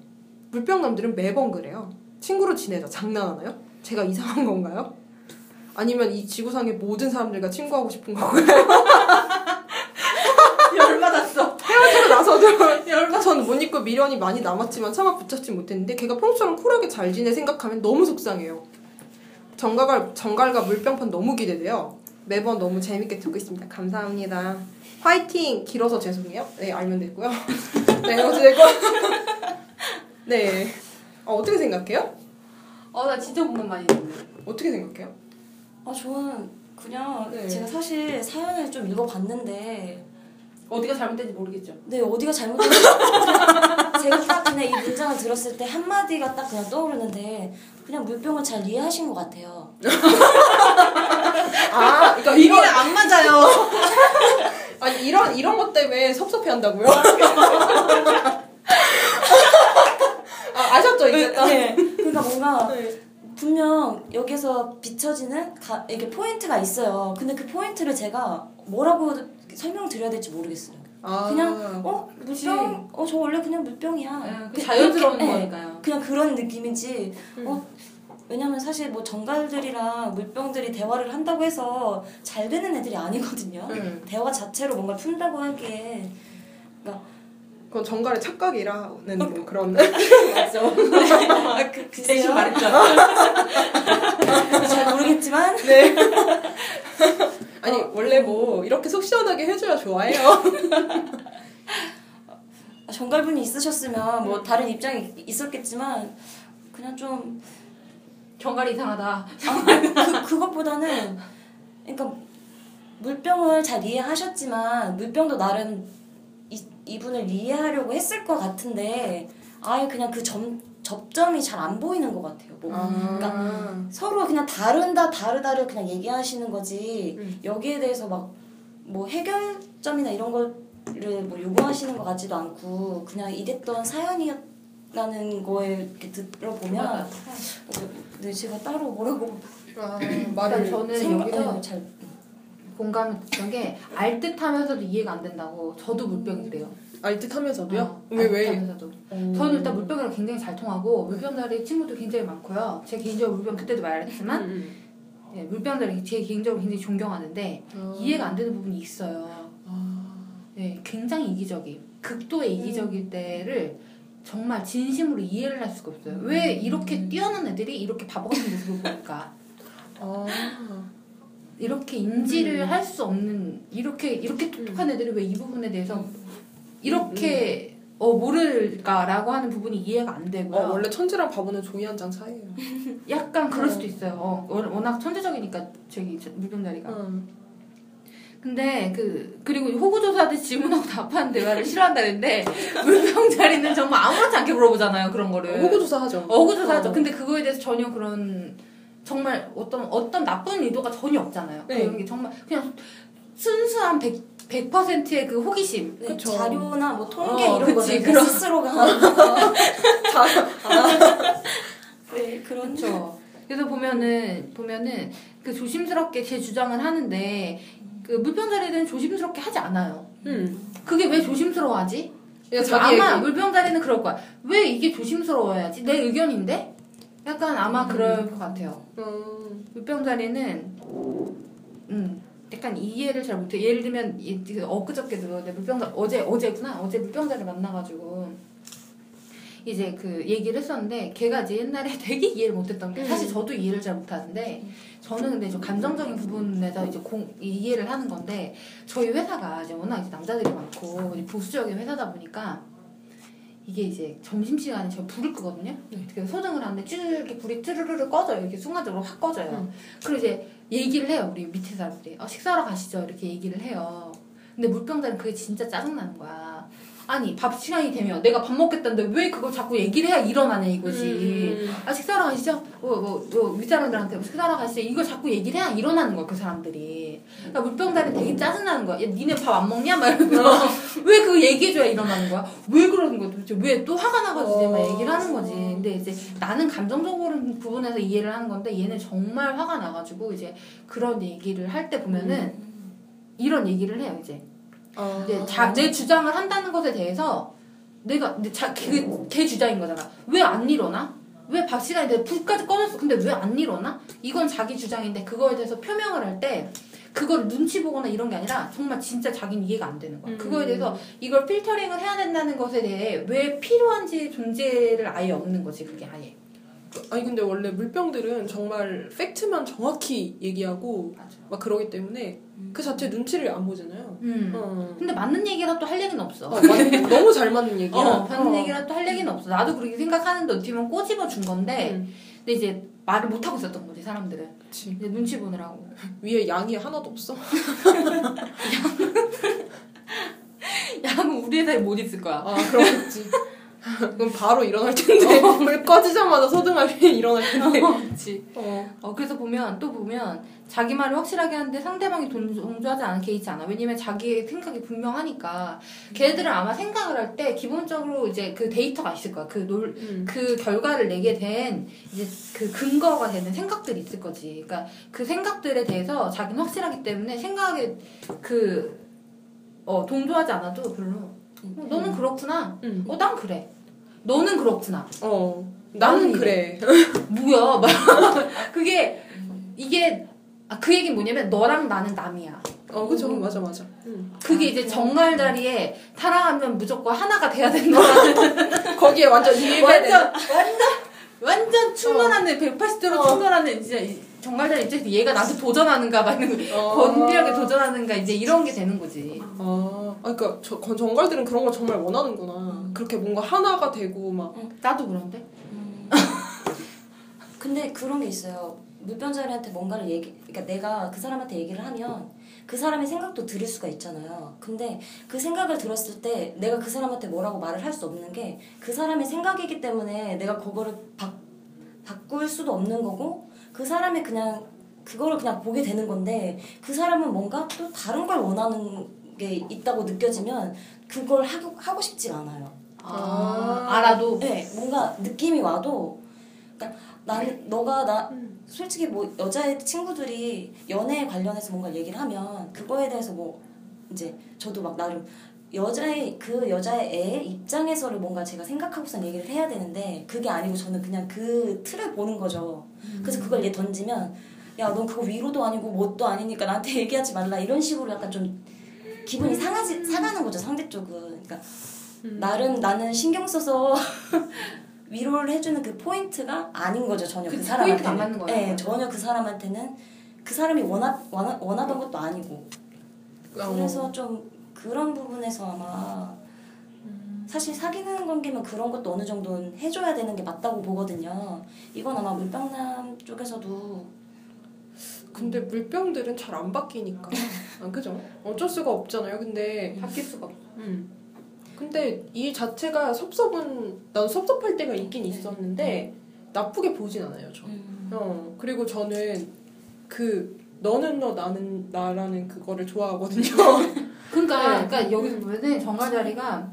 물병남들은 매번 그래요. 친구로 지내자 장난하나요? 제가 이상한 건가요? 아니면 이 지구상의 모든 사람들과 친구하고 싶은 건가요? (laughs) 열받았어. 헤어지고 나서도 (laughs) 열받 저는 못 잊고 미련이 많이 남았지만 차마 붙잡지 못했는데 걔가 평소처럼 쿨하게 잘 지내 생각하면 너무 속상해요. 정갈과, 정갈과 물병판 너무 기대돼요. 매번 너무 재밌게 듣고 있습니다. 감사합니다. 화이팅! 길어서 죄송해요. 네, 알면 되고요. (laughs) 네, 어찌됐건. 네. 어, 어떻게 생각해요? 어, 나 진짜 공감 많이 됐네. 어떻게 생각해요? 아 저는 그냥 네. 제가 사실 사연을 좀 읽어봤는데 어디가 잘못된지 모르겠죠. 네 어디가 잘못됐는지 제가 딱 그냥 이 문장을 들었을 때 한마디가 딱 그냥 떠오르는데 그냥 물병을 잘 이해하신 것 같아요. (laughs) 아, 그러니까 이런, 안 맞아요. 아니, 이런, 이런 것 때문에 섭섭해 한다고요? (laughs) 아, 아셨죠, 이제? 네. 그러니까 뭔가 (laughs) 네. 분명 여기서 비춰지는 가, 이게 포인트가 있어요. 근데 그 포인트를 제가 뭐라고 설명드려야 될지 모르겠어요. 아, 그냥 어 물병 어 저 원래 그냥 물병이야. 네, 자연스러운 이렇게, 네, 거니까요. 그냥 그런 느낌인지 음. 어 왜냐면 사실 뭐 정갈들이랑 물병들이 대화를 한다고 해서 잘 되는 애들이 아니거든요. 음. 대화 자체로 뭔가 푼다고 하기에 그건 정갈의 착각이라는 뭐 그런. (laughs) 맞죠. (laughs) 아, 그, 대신 글쎄요. 말했잖아. 잘 모르겠지만 (laughs) 네. 아니, 원래 뭐, 이렇게 속 시원하게 해줘야 좋아해요. 정갈분이 있으셨으면 뭐 다른 입장이 있었겠지만 그냥 좀 경갈이 이상하다. 아, 그, 그것보다는 그러니까 물병을 잘 이해하셨지만 물병도 나름 이, 이분을 이해하려고 했을 것 같은데 아예 그냥 그 점, 접점이 잘 안 보이는 것 같아요. 뭐 그러니까. 서로 그냥 다른다 다르다를 그냥 얘기하시는 거지 음. 여기에 대해서 막 뭐 해결점이나 이런 걸뭐 요구하시는 것 같지도 않고 그냥 이랬던 사연이었다는 거에 이렇게 들어보면 어, 네, 제가 따로 뭐라고 아, 말을 저는 생각- 여기서 네, 잘 공감을 했던 게 알듯하면서도 이해가 안 된다고 저도 물병이래요. 알듯하면서도요? 어, 왜 왜? 알듯하면서도. 저는 일단 물병이랑 굉장히 잘 통하고 물병자리 친구들 굉장히 많고요. 제 개인적으로 물병 그때도 말했지만 음, 예, 물병자리 제 개인적으로 굉장히 존경하는데 음. 이해가 안 되는 부분이 있어요. 아, 예, 굉장히 이기적이 극도의 이기적일 때를 정말 진심으로 이해를 할 수가 없어요. 왜 이렇게 뛰어난 애들이 이렇게 바보 같은 모습을 보일까? 아, 이렇게 인지를 할수 없는 이렇게 이렇게 똑똑한 애들이 왜 이 부분에 대해서 이렇게 어 모를까라고 하는 부분이 이해가 안 되고요. 어, 원래 천재랑 바보는 종이 한장 사이예요. (laughs) 약간 그럴 수도 있어요. 어, 워- 워낙 천재적이니까 저기 저- 물병자리가. 음. 근데 그 그리고 호구조사한테 질문하고 답하는 대화를 싫어한다는데 (laughs) 물병자리는 정말 아무렇지 않게 물어보잖아요 그런 거를. 호구조사 하죠. 어, 호구조사 하죠. 어. 근데 그거에 대해서 전혀 그런 정말 어떤 어떤 나쁜 의도가 전혀 없잖아요. 네. 그런 게 정말 그냥 순수한 100 100%의 그 호기심. 네, 그쵸. 자료나 뭐 통계 어, 이런 그치, 거를 그런- 스스로가 (laughs) (laughs) 네 그런 그렇죠. 그래서 보면은 보면은 그 조심스럽게 제 주장을 하는데 그 물병자리는 조심스럽게 하지 않아요. 음. 그게 왜 조심스러워하지? 그죠? 자기 아마. 물병자리는 그럴 거야. 왜 이게 조심스러워야지? 내 의견인데? 약간 아마 그럴 것 같아요. 음. 물병자리는 음 약간 이해를 잘 못해. 예를 들면 엊그저께도 내 물병자 어제 어제구나 어제 물병자를 만나가지고 이제 그 얘기를 했었는데 걔가 이제 옛날에 (laughs) 되게 이해를 못했던 게 사실 저도 이해를 잘 못하는데 저는 근데 좀 감정적인 부분에서 이제 공, 이해를 하는 건데 저희 회사가 이제 워낙 이제 남자들이 많고 이제 보수적인 회사다 보니까 이게 이제 점심시간에 제가 불을 끄거든요. 그래서 소등을 하는데 쭉 이렇게 불이 트르르르 꺼져요. 이렇게 순간적으로 확 꺼져요. 음. 그리고 이제 얘기를 해요. 우리 밑에 사람들이. 어, 식사하러 가시죠. 이렇게 얘기를 해요. 근데 물병자는 그게 진짜 짜증나는 거야. 아니, 밥 시간이 되면 내가 밥 먹겠다는데 왜 그걸 자꾸 얘기를 해야 일어나냐 이거지. 음. 아, 식사하러 가시죠? 뭐, 뭐, 뭐, 윗사람들한테 식사하러 가시죠? 이걸 자꾸 얘기를 해야 일어나는 거야, 그 사람들이. 그러니까 물병자는 되게 짜증나는 거야. 야, 니네 밥 안 먹냐? 막 이러면서. (laughs) 왜 그거 얘기해줘야 일어나는 거야? 왜 그러는 거야 도대체? 왜 또 화가 나가지고 이제 막 얘기를 하는 거지. 근데 이제 나는 감정적으로 부분에서 이해를 하는 건데 얘는 정말 화가 나가지고 이제 그런 얘기를 할 때 보면은 이런 얘기를 해요, 이제. 아. 이제 자, 내 주장을 한다는 것에 대해서 내가 내 자, 걔, 걔 주장인 거잖아. 왜 안 일어나? 왜밥 시간에 내가 불까지 꺼냈어? 근데 왜 안 일어나? 이건 자기 주장인데 그거에 대해서 표명을 할 때 그걸 눈치 보거나 이런 게 아니라 정말 진짜 자기는 이해가 안 되는 거야. 음. 그거에 대해서 이걸 필터링을 해야 된다는 것에 대해 왜 필요한지 존재를 아예 없는 거지 그게 아예. 아니 근데 원래 물병들은 정말 팩트만 정확히 얘기하고 맞아. 막 그러기 때문에 그 자체 눈치를 안 보잖아요. 음. 어. 근데 맞는 얘기라 또 할 얘기는 없어. 어, 맞- 너무 잘 맞는 얘기야. 어, 맞는 어. 얘기라 또 할 얘기는 없어. 나도 그렇게 생각하는데 어떻게 보면 꼬집어 준 건데 음, 근데 이제 말을 못 하고 있었던 거지 사람들은. 그치. 이제 눈치 보느라고. (laughs) 위에 양이 하나도 없어. (laughs) 양은 (laughs) 우리 회사에 못 있을 거야. 아 그렇겠지. 그럼 바로 일어날 텐데 (laughs) 불 꺼지자마자 소등하게 일어날 텐데. 그렇지. 어. 어, 그래서 보면 또 보면 자기 말을 확실하게 하는데 상대방이 돈- 동조하지 않은 케이스 않아. 왜냐면 자기의 생각이 분명하니까. 걔네들은 아마 생각을 할 때 기본적으로 이제 그 데이터가 있을 거야. 그 놀, 음. 그 결과를 내게 된 이제 그 근거가 되는 생각들이 있을 거지. 그러니까 그 생각들에 대해서 자기는 확실하기 때문에 생각에 그, 어, 동조하지 않아도 별로. 어, 너는 그렇구나. 음. 어, 난 그래. 너는 그렇구나. 어. 나는 그래. (laughs) 뭐야? 막 (laughs) 그게 이게 아, 그 얘기는 뭐냐면 너랑 나는 남이야. 어 그죠 맞아 맞아. 음. 그게 이제 정말 자리에 타락하면 무조건 하나가 돼야 된다는 (laughs) 거기에 완전 이해가 완전 완전 완전 충돌하는 180도로 어. 충돌하는 진짜 이- 정말 자리 입장에서 얘가 나한테 도전하는가 막 이런 거 어. 권력에 도전하는가 이제 이런 게 되는 거지. 아, 아 그러니까 저, 건- 정갈들은 그런 걸 정말 원하는구나. 그렇게 뭔가 하나가 되고 막. 나도 그런데. 음. (laughs) 근데 그런 게 있어요. 물병자리한테 뭔가를 얘기, 그러니까 내가 그 사람한테 얘기를 하면 그 사람의 생각도 들을 수가 있잖아요. 근데 그 생각을 들었을 때 내가 그 사람한테 뭐라고 말을 할 수 없는 게 그 사람의 생각이기 때문에 내가 그거를 바, 바꿀 수도 없는 거고 그 사람의 그냥 그거를 그냥 보게 되는 건데 그 사람은 뭔가 또 다른 걸 원하는 게 있다고 느껴지면 그걸 하고, 하고 싶지가 않아요. 아, 아. 알아도 네, 뭔가 느낌이 와도, 그러니까 난 너가 나 음. 솔직히 뭐 여자의 친구들이 연애에 관련해서 뭔가 얘기를 하면 그거에 대해서 뭐 이제 저도 막 나름 여자의 그 여자의 애 입장에서를 뭔가 제가 생각하고선 얘기를 해야 되는데 그게 아니고 저는 그냥 그 틀을 보는 거죠. 그래서 그걸 얘 던지면 야 넌 그거 위로도 아니고 뭣도 아니니까 나한테 (laughs) 얘기하지 말라 이런 식으로 약간 좀 기분이 상하지 상하는 거죠 상대 쪽은. 그러니까 음. 나름 나는 신경 써서 (laughs) 위로를 해주는 그 포인트가 아닌 거죠 전혀 그, 그. 포인트가 안 맞는 거예요. 네, 전혀 그 사람한테는 그 사람이 원하, 원하 원하던 것도 아니고. 어. 그래서 좀 그런 부분에서 아마 사실 사귀는 관계면 그런 것도 어느 정도는 해줘야 되는 게 맞다고 보거든요. 이건 아마 물병남 쪽에서도 근데 물병들은 잘 안 바뀌니까. (laughs) 아, 그죠? 어쩔 수가 없잖아요. 근데 바뀔 수가 없어. 음. 근데 이 자체가 섭섭은 난 섭섭할 때가 있긴 있었는데 나쁘게 보진 않아요. 저. 어 그리고 저는 그 너는 너 나는 나라는 그거를 좋아하거든요. (laughs) 그러니까, 네. 그러니까 여기서 보면은 정가 자리가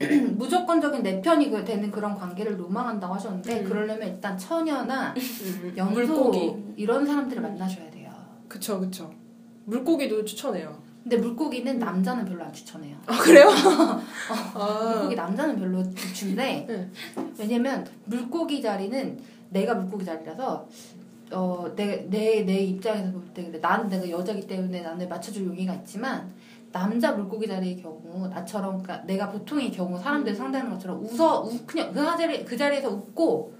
(clears throat) 무조건적인 내 편이 그- 되는 그런 관계를 로망한다고 하셨는데 음. 그러려면 일단 처녀나 음, 연소 물고기. 이런 사람들을 만나셔야 돼요. 그쵸 그쵸. 물고기도 추천해요. 근데 물고기는 남자는 별로 안 추천해요. 아 그래요? (laughs) 아 물고기 남자는 별로 추천데 (laughs) 네. 왜냐면 물고기 자리는 내가 물고기 자리라서 어내내 내 내 입장에서 볼 때 근데 나는 내가 여자기 때문에 나는 맞춰줄 용의가 있지만 남자 물고기 자리의 경우 나처럼 그러니까 내가 보통의 경우 사람들 상대하는 것처럼 웃어 우, 그냥 그 자리 그 자리에서 웃고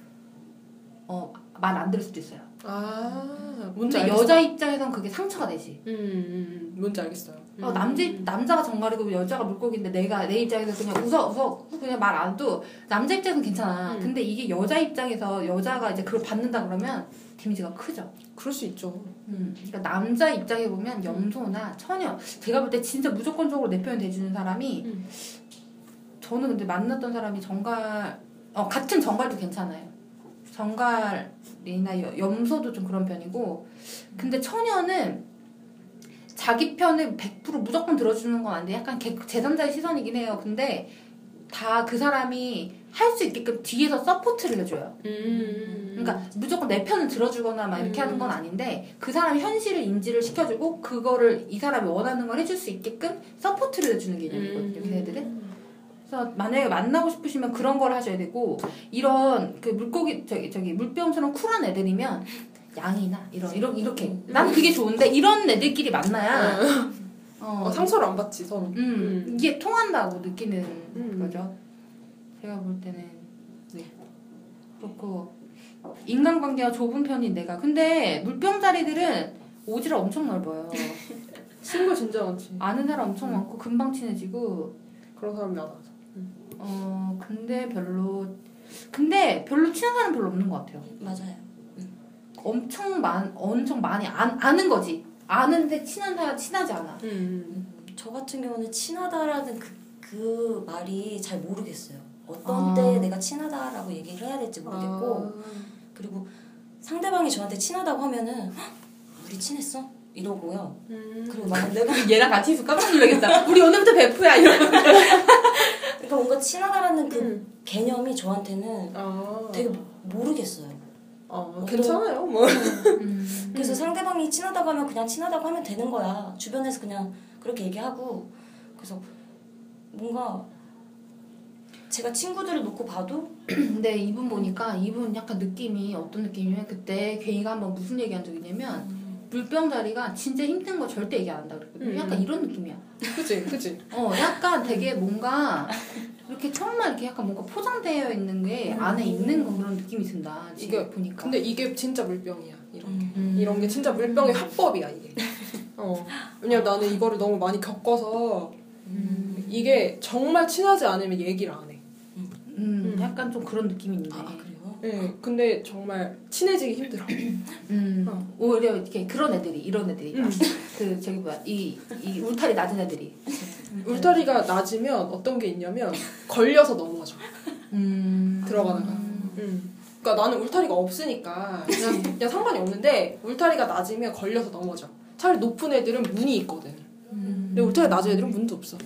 어말 안 들을 수도 있어요. 아 뭔지 근데 알겠어. 여자 입장에선 그게 상처가 되지. 음, 음, 음 뭔지 알겠어요. 음. 어, 남자 남자가 정갈이고 여자가 물고기인데 내가 내 입장에서 그냥 웃어 웃어 그냥 말안도 남자 입장에서는 괜찮아. 음. 근데 이게 여자 입장에서 여자가 이제 그걸 받는다 그러면 데미지가 크죠. 그럴 수 있죠. 음. 그러니까 남자 입장에 보면 염소나 처녀 제가 볼 때 진짜 무조건적으로 내 편 돼주는 사람이 음. 저는 근데 만났던 사람이 전갈 어 같은 전갈도 괜찮아요. 전갈이나 여- 염소도 좀 그런 편이고 근데 처녀는 자기 편을 100% 무조건 들어주는 건 아닌데 약간 개- 제3자의 시선이긴 해요. 근데 다 그 사람이 할 수 있게끔 뒤에서 support를 해줘요. 음. 그러니까 무조건 내 편을 들어주거나 막 이렇게 음. 하는 건 아닌데 그 사람이 현실을 인지를 시켜주고 그거를 이 사람이 원하는 걸 해줄 수 있게끔 서포트를 해주는 개념이거든요. 걔네들은. 그래서 만약에 만나고 싶으시면 그런 걸 하셔야 되고 이런 그 물고기 저기 저기 물병처럼 쿨한 애들이면 양이나 이런 이런 이렇게 나는 그게 좋은데 이런 애들끼리 만나야 어, 어, 상처를 안 받지 서로. 음, 음. 이게 통한다고 느끼는 음. 거죠. 제가 볼 때는 네 그렇고 인간관계가 좁은 편인 내가 근데 물병자리들은 오지랖 엄청 넓어요. (laughs) 친구 진짜 많지. 아는 사람 엄청 많고 금방 친해지고 그런 사람 많아. 어 근데 별로 근데 별로 친한 사람 별로 없는 것 같아요. 맞아요. 엄청 많 엄청 많이 안, 아는 거지. 아는데 친한 사람 친하지 않아. 음. 저 같은 경우는 친하다라는 그, 그 말이 잘 모르겠어요. 어떤 아. 때 내가 친하다라고 얘기를 해야 될지 모르겠고 그리고 상대방이 저한테 친하다고 하면은 "헉, 우리 친했어? 이러고요. 음. 그리고 막 내가 (laughs) 얘랑 같이 있어 깜짝 놀라겠다. (laughs) 우리 오늘부터 베프야 이런. (laughs) 그러니까 뭔가 친하다라는 그 음. 개념이 저한테는 아. 되게 모르겠어요. 어, 괜찮아요. 뭐. 음. (laughs) 그래서 상대방이 친하다고 하면 그냥 친하다고 하면 되는 거야. 주변에서 그냥 그렇게 얘기하고 그래서 뭔가 제가 친구들을 놓고 봐도 (clears throat) 근데 이분 보니까 이분 약간 느낌이 어떤 느낌이냐면 그때 괜히가 한번 무슨 얘기한 적이 있냐면 물병자리가 진짜 힘든 거 절대 얘기 안 한다 그랬거든요. 음. 약간 이런 느낌이야. 그지, 그지. 어, 약간 되게 뭔가 (laughs) 이렇게 정말 이렇게 약간 뭔가 포장되어 있는 게 안에 있는 거 그런 느낌이 든다. 지금 이게- 보니까. 근데 이게 진짜 물병이야. 이런 음. 이런 게 진짜 물병의 합법이야 이게. (laughs) 어. 왜냐면 나는 이거를 너무 많이 겪어서 음, 이게 정말 친하지 않으면 얘기를 안 해. 음, 음. 약간 좀 그런 느낌이 있네. 아 그래요? 네, 근데 정말 친해지기 힘들어. 음, 어. 오히려 이렇게 그런 애들이 이런 애들이 음. 그 저기 뭐야 이, 이 울타리 낮은 애들이 울타리가 낮으면 어떤 게 있냐면 걸려서 넘어져. 음. 들어가다가. 음. 그러니까 나는 울타리가 없으니까 그냥, (laughs) 그냥 상관이 없는데 울타리가 낮으면 걸려서 넘어져. 차라리 높은 애들은 문이 있거든. 음. 근데 울타리 낮은 애들은 문도 없어.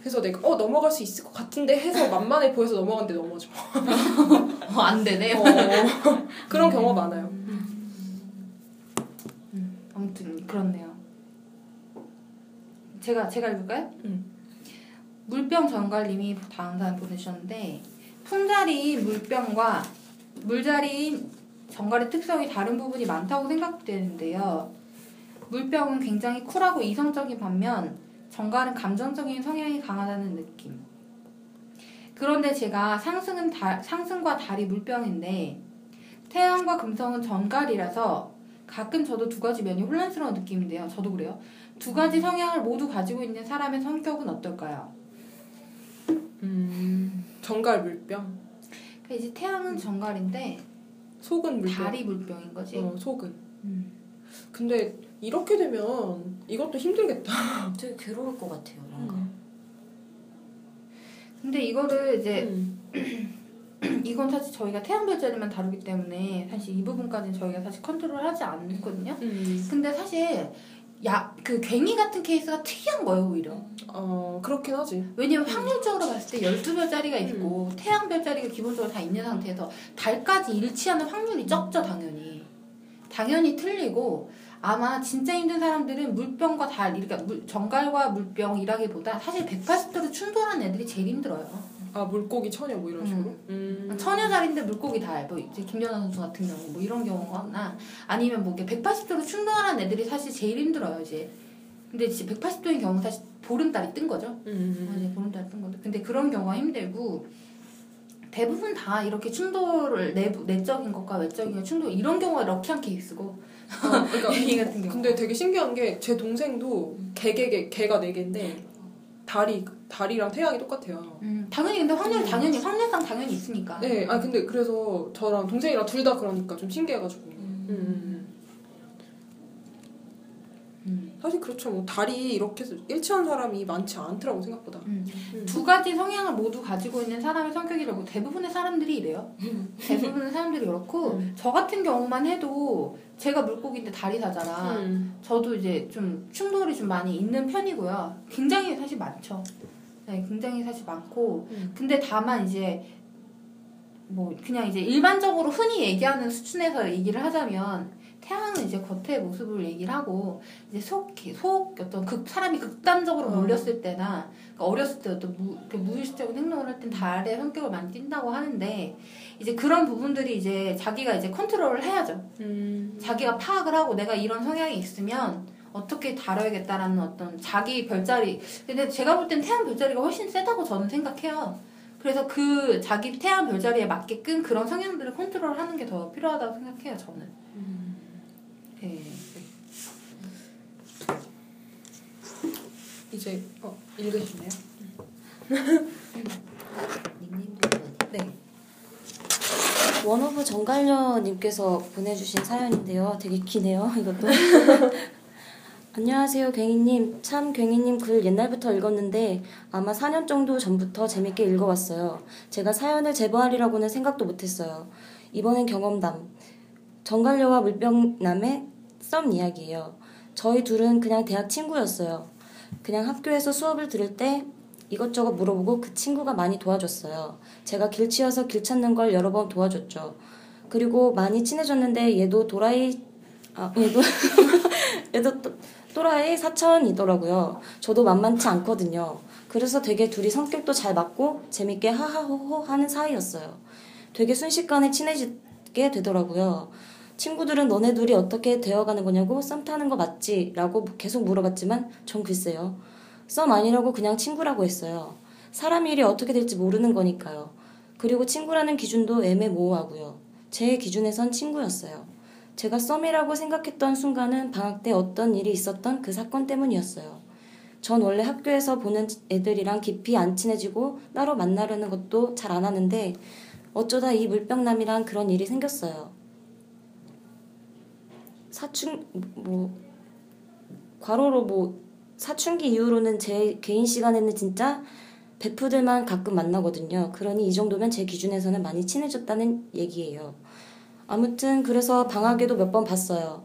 그래서 내가 어 넘어갈 수 있을 것 같은데 해서 만만해 보여서 넘어갔는데 넘어져. (laughs) 어, 안 되네. 어, 그런 경우 많아요. 아무튼 그렇네요. 제가 제가 읽을까요? 응. 물병 전갈님이 다음 사연 보내주셨는데 품자리 물병과 물자리인 전갈의 특성이 다른 부분이 많다고 생각되는데요. 물병은 굉장히 쿨하고 이성적인 반면 정갈은 감정적인 성향이 강하다는 느낌. 그런데 제가 상승은 다, 상승과 달이 물병인데 태양과 금성은 전갈이라서 가끔 저도 두 가지 면이 혼란스러운 느낌인데요. 저도 그래요. 두 가지 성향을 모두 가지고 있는 사람의 성격은 어떨까요? 음, 정갈 물병, 그러니까 이제 태양은 전갈인데 속은 물병. 달이 물병인 거지. 어, 속은. 음. 근데 이렇게 되면 이것도 힘들겠다. (laughs) 되게 괴로울 것 같아요. 뭔가. 근데 이거를 이제 음. (clears throat) 이건 사실 저희가 태양 별자리만 다루기 때문에 사실 이 부분까지는 저희가 사실 컨트롤하지 않거든요. 음. 근데 사실 야 그 괭이 같은 케이스가 특이한 거예요 오히려. 어, 그렇긴 하지. 왜냐면 확률적으로 봤을 때 12별짜리가 있고 태양 별자리가 기본적으로 다 있는 상태에서 달까지 일치하는 확률이 적죠 당연히. 당연히 틀리고 아마 진짜 힘든 사람들은 물병과 달, 그러니까 물, 정갈과 물병이라기보다 사실 180도로 충돌하는 애들이 제일 힘들어요. 아, 물고기 처녀 뭐 이런 식으로? 음. 처녀자리인데 물고기 달, 뭐 이제 김연아 선수 같은 경우 뭐 이런 경우거나 아니면 뭐 이렇게 180도로 충돌하는 애들이 사실 제일 힘들어요 이제. 근데 이제 180도인 경우 사실 보름달이 뜬 거죠. 음. 이제 보름달 뜬 건데. 근데 그런 경우가 힘들고 대부분 다 이렇게 충돌을 내부 내적인 것과 외적인 충돌 이런 경우가 럭키한 케이스고 어, 그러니까 (laughs) 이 같은 경우. 근데 되게 신기한 게 제 동생도 개개개 개가 네 개인데 달이 달이랑 태양이 똑같아요. 음, 당연히 근데 확률 음. 당연히 확률상 당연히 있으니까. 네, 아 근데 그래서 저랑 동생이랑 둘 다 그러니까 좀 신기해가지고. 음. 음. 음. 사실 그렇죠. 뭐 달이 이렇게 일치한 사람이 많지 않더라고 생각보다. 음. 음. 두 가지 성향을 모두 가지고 있는 사람의 성격이라고 대부분의 사람들이 이래요. 대부분의 사람들이 그렇고 음. 저 같은 경우만 해도 제가 물고기인데 다리 사잖아. 음. 저도 이제 좀 충돌이 좀 많이 있는 편이고요. 굉장히 사실 많죠. 네, 굉장히 사실 많고 음. 근데 다만 이제 뭐 그냥 이제 일반적으로 흔히 얘기하는 수준에서 얘기를 하자면 태양은 이제 겉의 모습을 얘기를 하고 이제 속, 속 어떤 극, 사람이 극단적으로 어. 몰렸을 때나 그러니까 어렸을 때 어떤 무, 무의식적인 행동을 할 땐 달의 성격을 많이 띈다고 하는데 이제 그런 부분들이 이제 자기가 이제 컨트롤을 해야죠. 음. 자기가 파악을 하고 내가 이런 성향이 있으면 어떻게 다뤄야겠다라는 어떤 자기 별자리. 근데 제가 볼 땐 태양 별자리가 훨씬 세다고 저는 생각해요. 그래서 그 자기 태양 별자리에 맞게끔 그런 성향들을 컨트롤 하는 게 더 필요하다고 생각해요. 저는. 네. 이제 어, 읽으시나요? 네. one of 전갈녀님께서 보내주신 사연인데요. 되게 기네요, 이것도. (laughs) 안녕하세요, 괭이님. 참, 괭이님 글 옛날부터 읽었는데 아마 4년 정도 전부터 재밌게 읽어왔어요. 제가 사연을 제보하리라고는 생각도 못했어요. 이번엔 경험담. 정갈녀와 물병남의 썸 이야기예요. 저희 둘은 그냥 대학 친구였어요. 그냥 학교에서 수업을 들을 때 이것저것 물어보고 그 친구가 많이 도와줬어요. 제가 길 치여서 길 찾는 걸 여러 번 도와줬죠. 그리고 많이 친해졌는데 얘도 도라이 아 얘도 (laughs) 얘도 또, 또라이 사천이더라고요. 저도 만만치 않거든요. 그래서 되게 둘이 성격도 잘 맞고 재밌게 하하호호 하는 사이였어요. 되게 순식간에 친해지게 되더라고요. 친구들은 너네 둘이 어떻게 되어가는 거냐고 썸 타는 거 맞지? 라고 계속 물어봤지만 전 글쎄요. 썸 아니라고 그냥 친구라고 했어요. 사람 일이 어떻게 될지 모르는 거니까요. 그리고 친구라는 기준도 애매모호하고요. 제 기준에선 친구였어요. 제가 썸이라고 생각했던 순간은 방학 때 어떤 일이 있었던 그 사건 때문이었어요. 전 원래 학교에서 보는 애들이랑 깊이 안 친해지고 따로 만나려는 것도 잘 안 하는데 어쩌다 이 물병남이랑 그런 일이 생겼어요. 사춘 뭐 과로로 뭐 사춘기 이후로는 제 개인 시간에는 진짜 베프들만 가끔 만나거든요. 그러니 이 정도면 제 기준에서는 많이 친해졌다는 얘기예요. 아무튼 그래서 방학에도 몇 번 봤어요.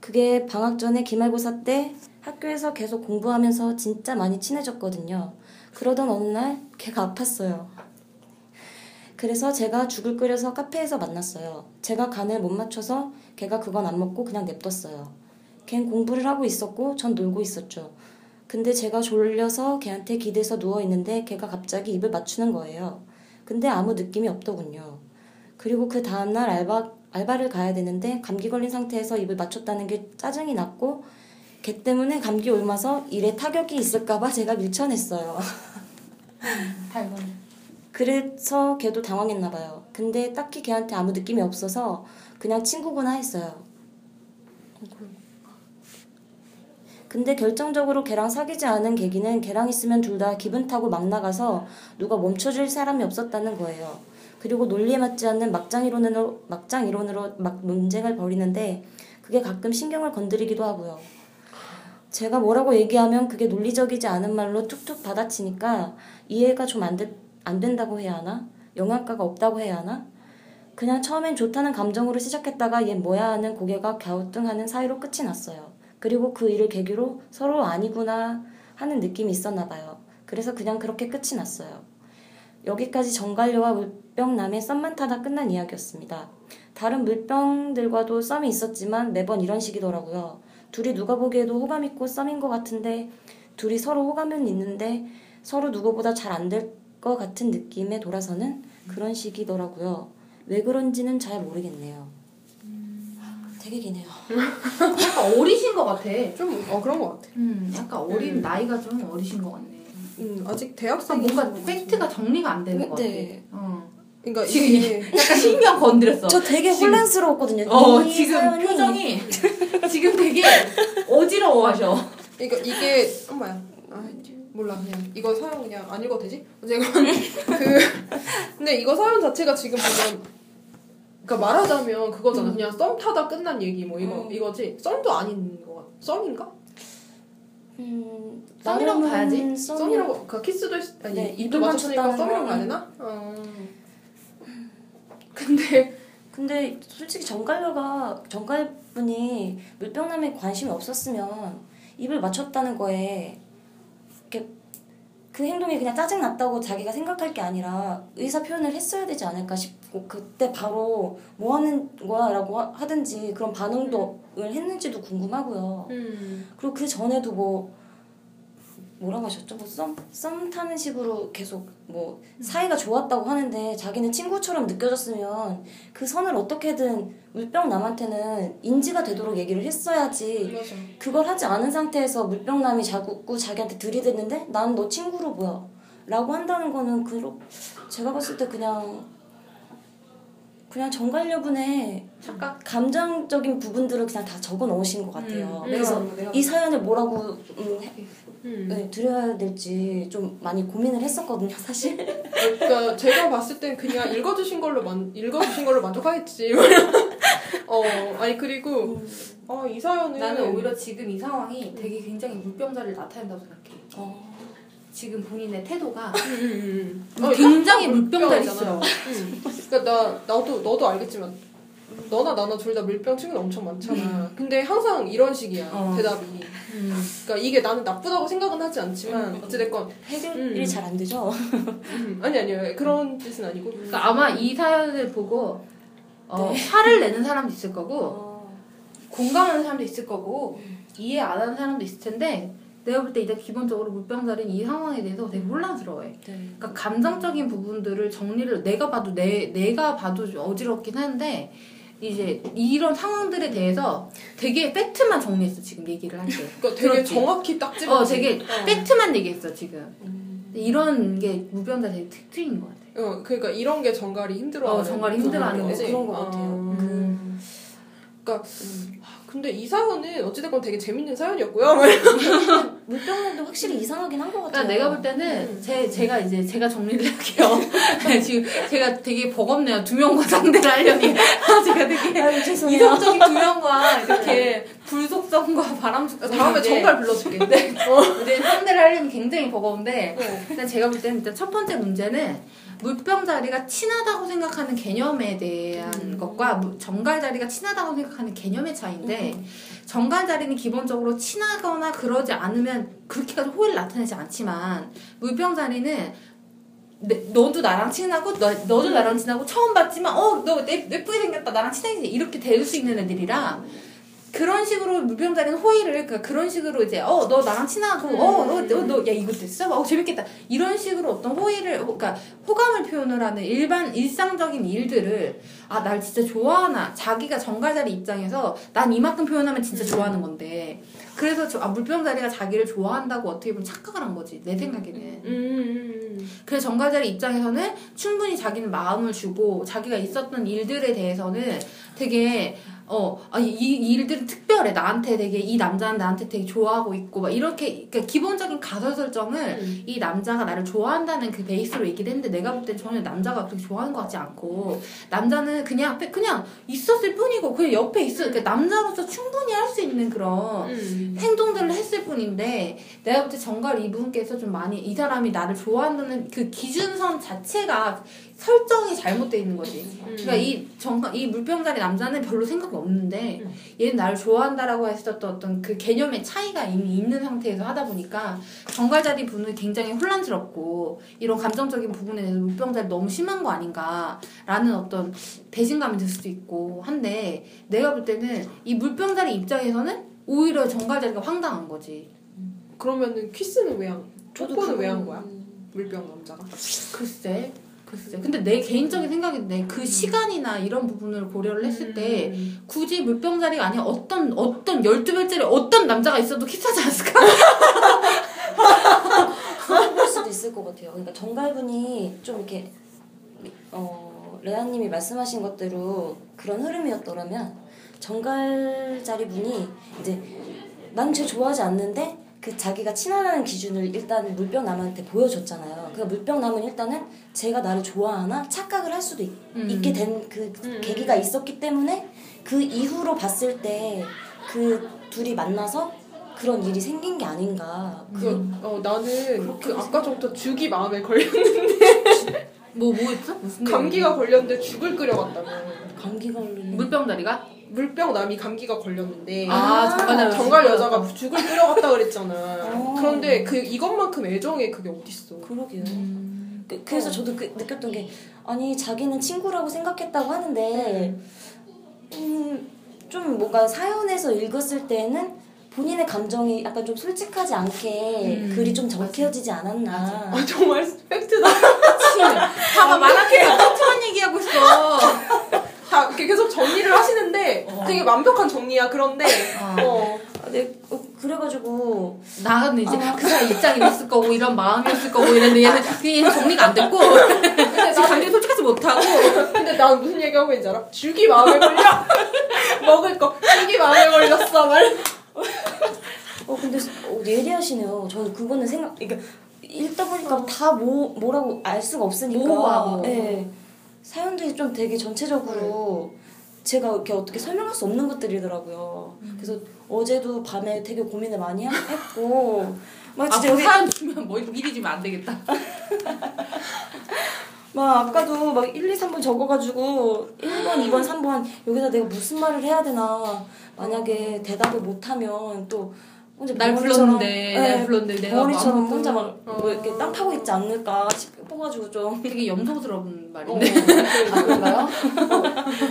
그게 방학 전에 기말고사 때 학교에서 계속 공부하면서 진짜 많이 친해졌거든요. 그러던 어느 날 걔가 아팠어요. 그래서 제가 죽을 끓여서 카페에서 만났어요. 제가 간을 못 맞춰서 걔가 그건 안 먹고 그냥 냅뒀어요. 걘 공부를 하고 있었고 전 놀고 있었죠. 근데 제가 졸려서 걔한테 기대서 누워 있는데 걔가 갑자기 입을 맞추는 거예요. 근데 아무 느낌이 없더군요. 그리고 그 다음날 알바, 알바를 가야 되는데 감기 걸린 상태에서 입을 맞췄다는 게 짜증이 났고 걔 때문에 감기 옮아서 일에 타격이 있을까봐 제가 밀쳐냈어요. 달건. 그래서 걔도 당황했나 봐요. 근데 딱히 걔한테 아무 느낌이 없어서 그냥 친구구나 했어요. 근데 결정적으로 걔랑 사귀지 않은 계기는 걔랑 있으면 둘 다 기분 타고 막 나가서 누가 멈춰줄 사람이 없었다는 거예요. 그리고 논리에 맞지 않는 막장 이론으로 막장 이론으로 막 논쟁을 벌이는데 그게 가끔 신경을 건드리기도 하고요. 제가 뭐라고 얘기하면 그게 논리적이지 않은 말로 툭툭 받아치니까 이해가 좀 안 안 된다고 해야 하나? 영양가가 없다고 해야 하나? 그냥 처음엔 좋다는 감정으로 시작했다가 얘 뭐야 하는 고개가 갸우뚱하는 사이로 끝이 났어요. 그리고 그 일을 계기로 서로 아니구나 하는 느낌이 있었나 봐요. 그래서 그냥 그렇게 끝이 났어요. 여기까지 정갈려와 물병남의 썸만 타다 끝난 이야기였습니다. 다른 물병들과도 썸이 있었지만 매번 이런 식이더라고요. 둘이 누가 보기에도 호감 있고 썸인 것 같은데 둘이 서로 호감은 있는데 서로 누구보다 잘 안 될 것 같은 느낌에 돌아서는 그런 식이더라고요. 왜 그런지는 잘 모르겠네요. 되게 기네요. 약간 어리신 것 같아. 좀 어 그런 것 같아. 음, 약간 어린 음. 나이가 좀 어리신 것 같네. 음 아직 대학생 뭔가 팩트가 정리가 안 되는 것 같아. 네. 어. 그러니까 지금 이게 약간 신경 건드렸어. 저 되게 지금- 혼란스러웠거든요. 어, 이 지금 사연이 표정이 지금 되게 어지러워하셔. 그러니까 이게 엄마야. 아 몰라 그냥 이거 사연 그냥 안 읽어도 되지? 어쨌건 (laughs) 그 근데 이거 사연 자체가 지금 보면 그러니까 말하자면 그거잖아. 그냥 썸 타다 끝난 얘기 뭐 이거 음. 이거지. 썸도 아닌 거 같아. 썸인가? 음, 썸이라고 봐야지. 썸이- 썸이라고 그 키스도 했, 아니 네, 입도 맞췄으니까 썸이라고 가야 거는- 되나? 어. (laughs) 근데 근데 솔직히 정갈녀가 정갈분이 물병남에 관심이 없었으면 입을 맞췄다는 거에 이렇게 그 행동이 그냥 짜증 났다고 자기가 생각할 게 아니라 의사 표현을 했어야 되지 않을까 싶고 그때 바로 뭐 하는 거야 라고 하- 하든지 그런 반응도를 했는지도 궁금하고요. 음. 그리고 그 전에도 뭐 뭐라고 하셨죠? 뭐 썸 썸 타는 식으로 계속 뭐 사이가 좋았다고 하는데 자기는 친구처럼 느껴졌으면 그 선을 어떻게든 물병남한테는 인지가 되도록 얘기를 했어야지 맞아. 그걸 하지 않은 상태에서 물병남이 자꾸 자기한테 들이댔는데 난 너 친구로 보여 라고 한다는 거는 그로 제가 봤을 때 그냥 그냥 정갈녀분의 착각. 감정적인 부분들을 그냥 다 적어 넣으신 것 같아요. 음, 그래서 음, 내가- 이 사연을 뭐라고 음, 해- 음. 네, 드려야 될지 좀 많이 고민을 했었거든요, 사실. 그러니까 제가 봤을 땐 그냥 읽어주신 걸로 만 읽어주신 걸로 만족하겠지. (laughs) 어 아니 그리고 아이 사연은 나는 오히려 지금 이 상황이 되게 굉장히 물병자를 나타낸다고 생각해. 어, 지금 본인의 태도가 음, 음, 음. 굉장히 딱 물병자리잖아. 물병이잖아. 음. 그러니까 나 나도 너도 알겠지만 너나 나나 둘 다 물병 친구 엄청 많잖아. 근데 항상 이런 식이야 어. 대답이. 음. 그러니까 이게 나는 나쁘다고 생각은 하지 않지만 어찌됐건 해결이 음. 잘안 되죠. 음, 아니 아니요 그런 뜻은 아니고. 그러니까 아마 이 사연을 보고 어, 네. 화를 내는 사람도 있을 거고 어, 공감하는 사람도 있을 거고 이해 안 하는 사람도 있을 텐데 내가 볼때 일단 기본적으로 물병자리는 이 상황에 대해서 되게 혼란스러워해. 네. 그러니까 감정적인 부분들을 정리를 내가 봐도 내 내가 봐도 좀 어지럽긴 한데 이제 이런 상황들에 대해서 되게 팩트만 정리했어 지금 얘기를 할 때. (laughs) 그러니까 되게 그렇지. 정확히 딱 집어. 어 되게 어. 팩트만 얘기했어 지금. 음, 이런 게 물병자 되게 특징인 것 같아. 어, 그러니까 이런 게 정갈이 힘들어. 어, 정갈이 힘들어하는 네, 거지. 그런 것 같아요. 음. 그, 그러니까 음. 근데 이 사연은 어찌됐건 되게 재밌는 사연이었고요. (laughs) 물병남도 확실히 이상하긴 한 것 같아요. 그러니까 내가 볼 때는 음. 제 제가 이제 제가 정리를 할게요. (laughs) 네, 지금 제가 되게 버겁네요. 두 명과 상대를 하려니 (laughs) 제가 되게 아유, 죄송해요. 이성적인 두 명과 이렇게 불속성과 바람속성 다음에 정갈 불러줄게. 네. 어. 이제 상대를 하려니 굉장히 버거운데 어. 일단 제가 볼 때는 일단 첫 번째 문제는 물병 자리가 친하다고 생각하는 개념에 대한 음. 것과 무- 정갈 자리가 친하다고 생각하는 개념의 차이인데 정갈 자리는 기본적으로 친하거나 그러지 않으면 그렇게까지 호의를 나타내지 않지만 물병 자리는 내- 너도 나랑 친하고 너, 너도 나랑 친하고 처음 봤지만 어 너 예쁘게 생겼다. 나랑 친하게 이렇게 될 수 있는 애들이라 그런 식으로 물병자리는 호의를 그러니까 그런 식으로 이제 어 너 나랑 친하고 어너너야 이거 됐어? 어 재밌겠다. 이런 식으로 어떤 호의를 호- 그러니까 호감을 표현을 하는 일반 일상적인 일들을 아 날 진짜 좋아하나 자기가 정갈자리 입장에서 난 이만큼 표현하면 진짜 좋아하는 건데. 그래서 저, 아, 물병자리가 자기를 좋아한다고 어떻게 보면 착각을 한 거지 내 생각에는. 음. 그래서 정가자리 입장에서는 충분히 자기는 마음을 주고 자기가 있었던 일들에 대해서는 되게 어, 아, 이, 이 일들은 특별해. 나한테 되게, 이 남자는 나한테 되게 좋아하고 있고, 막 이렇게, 그러니까 기본적인 가설 설정을 음. 이 남자가 나를 좋아한다는 그 베이스로 얘기를 했는데 내가 볼 땐 전혀 남자가 그렇게 좋아하는 것 같지 않고, 남자는 그냥 앞에, 그냥 있었을 뿐이고, 그냥 옆에 있어. 그러니까 남자로서 충분히 할 수 있는 그런 음. 행동들을 했을 뿐인데 내가 볼 때 정갈 이분께서 좀 많이 이 사람이 나를 좋아한다는 그 기준선 자체가 설정이 잘못돼 있는 거지. 그러니까 이 정갈 이 물병자리 남자는 별로 생각이 없는데 음. 얘는 나를 좋아한다라고 했었던 어떤 그 개념의 차이가 이미 있는 상태에서 하다 보니까 정갈자리 분은 굉장히 혼란스럽고 이런 감정적인 부분에 대해서 물병자리 너무 심한 거 아닌가라는 어떤 배신감이 들 수도 있고 한데 내가 볼 때는 이 물병자리 입장에서는 오히려 정갈자리가 황당한 거지. 그러면은 키스는 왜 한? 뽀뽀는 왜 한 거야? 물병 남자가. 글쎄. 글쎄. 근데 내 개인적인 생각인데 그 시간이나 이런 부분을 고려를 했을 때 음. 굳이 물병자리가 아니라 어떤 어떤 12별짜리 어떤 남자가 있어도 키스하지 않았을까? (laughs) 그럴 수도 있을 것 같아요. 그러니까 정갈분이 좀 이렇게 어 레아님이 말씀하신 것대로 그런 흐름이었더라면 정갈자리 분이 이제 난 쟤 좋아하지 않는데 그 자기가 친하다는 기준을 일단 물병 남한테 보여줬잖아요. 그 물병 남은 일단은 제가 나를 좋아하나 착각을 할 수도 있, 음. 게 된그 음. 계기가 있었기 때문에 그 이후로 봤을 때 그 둘이 만나서 그런 일이 생긴 게 아닌가. 그, 어, 나는 그렇게 그 아까 전부터 죽이 마음에 걸렸는데 뭐 뭐 했어? 무슨 감기가 걸렸는데 죽을 끓여갔다며. 감기가 걸리는 물병자리가? 물병 남이 감기가 걸렸는데 아, 아, 정갈 정갈 여자가 죽을 끓여갔다 그랬잖아. 어. 그런데 그 이것만큼 애정에 그게 어딨어? 그러게요. 음. 그, 그래서 저도 그, 느꼈던 게 아니 자기는 친구라고 생각했다고 하는데 음, 좀 뭔가 사연에서 읽었을 때는 본인의 감정이 약간 좀 솔직하지 않게 음, 글이 좀 적혀지지 않았나. 아 정말 팩트다. (laughs) 봐봐 말하기가 팩트만 얘기하고 있어. (laughs) 다 이렇게 계속 정리를 하시는데 어. 되게 완벽한 정리야. 그런데 어. 어. 아, 네, 어, 그래가지고 나는 이제 아. 그 사람 입장이었을 거고 이런 마음이었을 거고 이랬는데 얘는 그냥 정리가 안 됐고 (laughs) 지금 감정이 솔직하지 못하고 근데 난 무슨 얘기하고 있는지 알아? 죽이 마음에 걸려. (laughs) 먹을 거 죽이 마음에 걸렸어 말. 어 근데 어, 예리하시네요. 저는 그거는 생각 그러니까 읽다 보니까 다뭐 뭐라고 알 수가 없으니까. 모호하고. 예. 사연들이 좀 되게 전체적으로 제가 이렇게 어떻게 설명할 수 없는 것들이더라고요. 그래서 어제도 밤에 되게 고민을 많이 하- 했고 (laughs) 막 아, 진짜 그 여기 사연 주면 뭐 미리 주면 안 되겠다. (laughs) 막 아까도 막 1, 2, 3번 적어가지고 1번, 2번, 3번 여기다 내가 무슨 말을 해야 되나 만약에 대답을 못하면 또 혼자 날 불렀는데 날 네, 불렀는데 내가 벙어리처럼 아무것도- 혼자 막 어. 뭐 이렇게 땅 파고 있지 않을까 싶어가지고 좀 되게 염소스러운 어. 말인데. 아, 그런가요?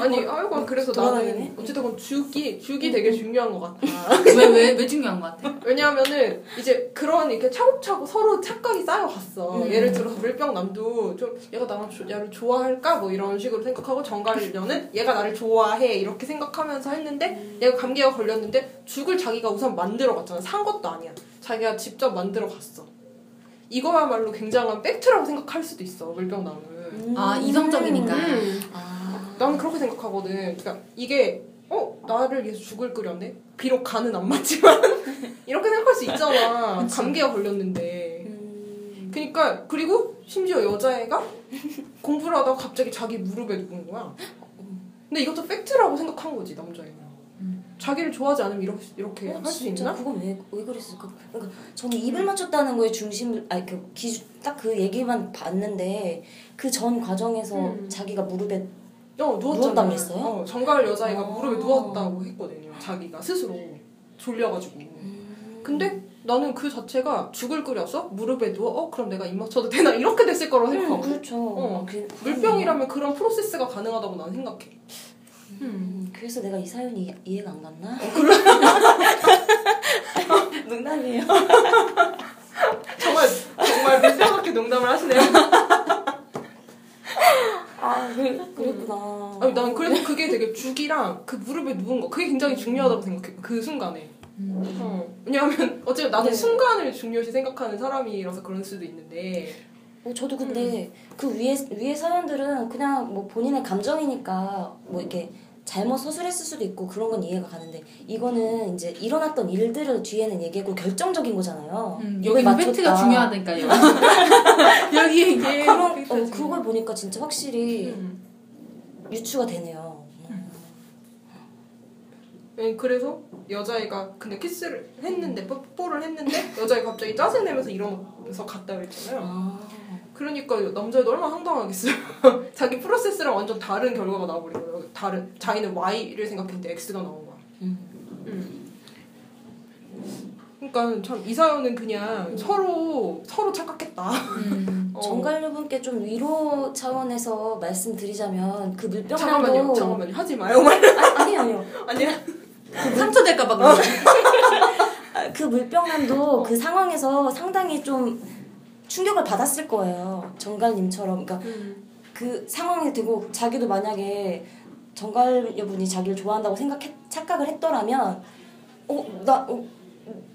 아니 아이고 그래서 나는 돌아다니네. 어쨌든 죽이 죽이 되게 중요한 것 같아. (laughs) 왜왜 왜 중요한 것 같아? 왜냐하면은 이제 그런 이렇게 차곡차곡 서로 착각이 쌓여갔어. 음. 예를 들어서 물병남도 좀 얘가 나랑 조, 얘를 좋아할까 뭐 이런 식으로 생각하고 정갈려는 얘가 나를 좋아해 이렇게 생각하면서 했는데 얘가 감기가 걸렸는데 죽을 자기가 우선 만들어 갔잖아. 산 것도 아니야. 자기가 직접 만들어 갔어. 이거야말로 굉장한 팩트라고 생각할 수도 있어 물병남을. 아, 이성적이니까. 음. 아, 나는 그렇게 생각하거든. 그러니까 이게 어 나를 위해서 죽을 끓였네. 비록 간은 안 맞지만 (laughs) 이렇게 생각할 수 있잖아. 감기가 걸렸는데. 음, 그러니까 그리고 심지어 여자애가 공부를 하다가 갑자기 자기 무릎에 누운 거야. 근데 이것도 팩트라고 생각한 거지 남자애는. 자기를 좋아하지 않으면 이렇게 이렇게 어, 할수 진짜 있나? 그건 왜, 왜 그랬을까? 그러니까 저는 입을 맞췄다는 거에 중심을 아니 그 기준 딱 그 얘기만 봤는데 그 전 과정에서 음. 자기가 무릎에 어. 누웠다고 그랬어요? 어, 정갈 여자애가 아. 무릎에 누웠다고 했거든요. 자기가 스스로 졸려가지고. 근데 나는 그 자체가 죽을 끓여서 무릎에 누워 어 그럼 내가 입 맞춰도 되나 이렇게 됐을 거라고 음, 생각하고 그렇죠. 어, 그, 물병이라면 그런 프로세스가 가능하다고 나는 생각해. 음. 음, 그래서 내가 이 사연이 이해가 안 갔나? 어, (laughs) 농담이에요. (laughs) 정말 정말 밀당하게 농담을 하시네요. 아, 그, 그랬구나. 아니 난 그래서 그게 되게 죽이랑 그 무릎에 누운 거 그게 굉장히 중요하다고 생각해 그 순간에. 어, 왜냐하면 어쨌든 나는 네. 순간을 중요시 생각하는 사람이라서 그럴 수도 있는데 어, 저도 근데 음. 그 위에 위에 사연들은 그냥 뭐 본인의 감정이니까 뭐 이렇게 잘못 서술했을 수도 있고 그런 건 이해가 가는데 이거는 이제 일어났던 일들을 뒤에는 얘기하고 결정적인 거잖아요. 음, 여기 임팩트가 맞췄다. 중요하다니까요. (laughs) 여기 이게 그런 임팩트가 어. 그걸 보니까 진짜 확실히 음. 유추가 되네요. 예, 그래서 여자애가 근데 키스를 했는데 뽀뽀를 했는데 여자애가 갑자기 짜증 내면서 일어나서 갔다 그랬잖아요. 아, 그러니까 남자애도 얼마나 황당하겠어요. (laughs) 자기 프로세스랑 완전 다른 결과가 나와버린 거예요. 다른 자기는 Y를 생각했는데 X가 나온 거야. 음. 음. 그러니까 참 이 사연은 그냥 서로 서로 착각했다. 음. (laughs) 어. 정갈류분께 좀 위로 차원에서 말씀드리자면 그 물병 잠깐만요, 잠깐만요, 하지 마요, 말. 아, 아니 아니요. (laughs) 아니야. 상처될까봐 거야. 아, 그 물병남도 그 상황에서 상당히 좀 충격을 받았을 거예요. 정갈님처럼. 그러니까 그 상황에 되고 자기도 만약에 정갈 여분이 자기를 좋아한다고 생각해 착각을 했더라면 어나 어,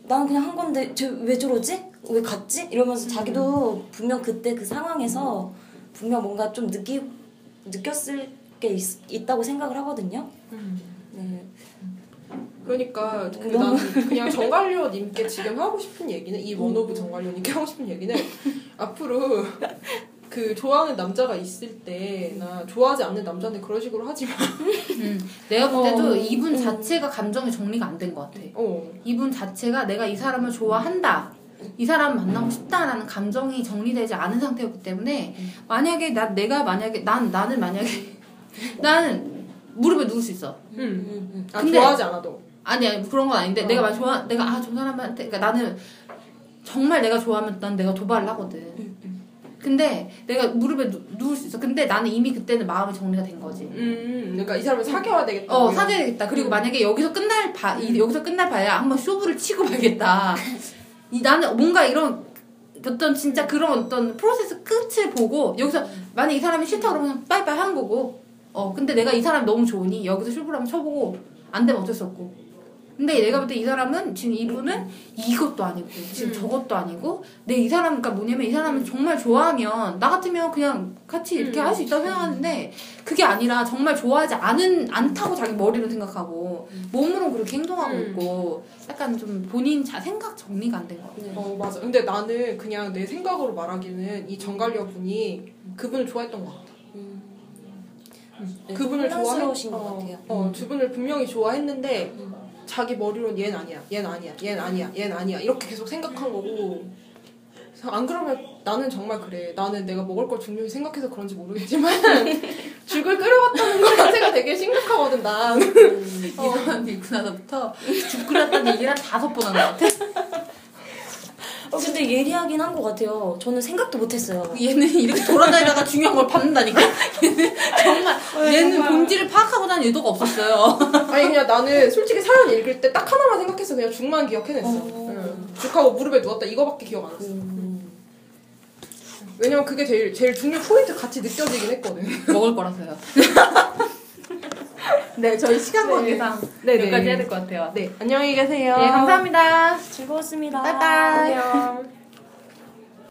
나는 그냥 한 건데 쟤 왜 저러지? 왜 갔지? 이러면서 자기도 분명 그때 그 상황에서 분명 뭔가 좀 느끼 느꼈을 게 있, 있다고 생각을 하거든요. 네. 그러니까 근데 나는 그냥 (laughs) 정관료님께 지금 하고 싶은 얘기는 이 원오브 정관료님께 하고 싶은 얘기는 앞으로 그 좋아하는 남자가 있을 때나 좋아하지 않는 남자한테 그런 식으로 하지 마. 음. 내가 볼 때도 어, 이분 음. 자체가 감정이 정리가 안 된 것 같아. 어. 이분 자체가 내가 이 사람을 좋아한다. 이 사람 만나고 싶다라는 감정이 정리되지 않은 상태였기 때문에 만약에 나 내가 만약에 난 나는 만약에 (laughs) 나는 무릎에 누울 수 있어. 음. 음, 음. 아 근데- 좋아하지 않아도. 아니 아니 그런 건 아닌데 어. 내가 만 좋아 내가 아 저 사람한테 그러니까 나는 정말 내가 좋아하면 난 내가 도발을 하거든. 음, 근데 내가 무릎에 누, 누울 수 있어. 근데 나는 이미 그때는 마음이 정리가 된 거지. 음. 그러니까 이 사람을 사귀어야 되겠다. 어뭐 이런. 사귀어야겠다. 그리고 음. 만약에 여기서 끝날 바 이- 여기서 끝날 바야 한번 쇼부를 치고 말겠다. 이 나는 뭔가 이런 어떤 진짜 그런 어떤 프로세스 끝을 보고 여기서 만약 이 사람이 싫다 그러면 빠이빠이 하는 거고. 어 근데 내가 이 사람 너무 좋으니 여기서 쇼부를 한번 쳐보고 안 되면 어쩔 수 없고. 근데 내가 볼 때 이 사람은 지금 이분은 이것도 아니고 지금 음. 저것도 아니고 내이 사람 그러니까 뭐냐면 이 사람은 정말 좋아하면 나 같으면 그냥 같이 이렇게 음. 할수 있다고 생각하는데 그게 아니라 정말 좋아하지 않은 않다고 자기 머리로 생각하고 몸으로 그렇게 행동하고 음. 있고 약간 좀 본인 자 생각 정리가 안 된 것 같아. 네. 어 맞아. 근데 나는 그냥 내 생각으로 말하기는 이 정갈려 분이 그분을 좋아했던 것 같아. 음. 네, 그분을 좋아해. 혼란스러우신 것 어, 같아요. 어, 그분을 분명히 좋아했는데 음. 자기 머리로는 얘는 아니야, 얘는 아니야, 얘는 아니야, 얘는 아니야 이렇게 계속 생각한 거고. 안 그러면 나는 정말 그래. 나는 내가 먹을 걸 중요히 생각해서 그런지 모르겠지만 (laughs) 죽을 끓여왔다는 것 자체가 되게 심각하거든 난. 음. (laughs) 이 사람 있고 나서부터 죽 끓였다는 얘기를 한 다섯 번 한 것 같아. 어, 근데 예리하긴 한 것 같아요. 저는 생각도 못했어요. 얘는 이렇게 돌아다니다가 중요한 걸 받는다니까. 얘는 정말 얘는 정말. 본질을 파악하고 다니는 의도가 없었어요. 아니 그냥 나는 솔직히 사연 읽을 때 딱 하나만 생각해서 그냥 죽만 기억해냈어. 어. 응. 죽하고 무릎에 누웠다 이거밖에 기억 안 났어. 음. 왜냐면 그게 제일 제일 중요 포인트 같이 느껴지긴 했거든. 먹을 거라서요. (laughs) 네, 저희 시간 네. 관계상 네, 여기까지 해야 될 것 같아요. 네, 안녕히 계세요. 네, 감사합니다. 즐거웠습니다. 빠이빠이. 안녕.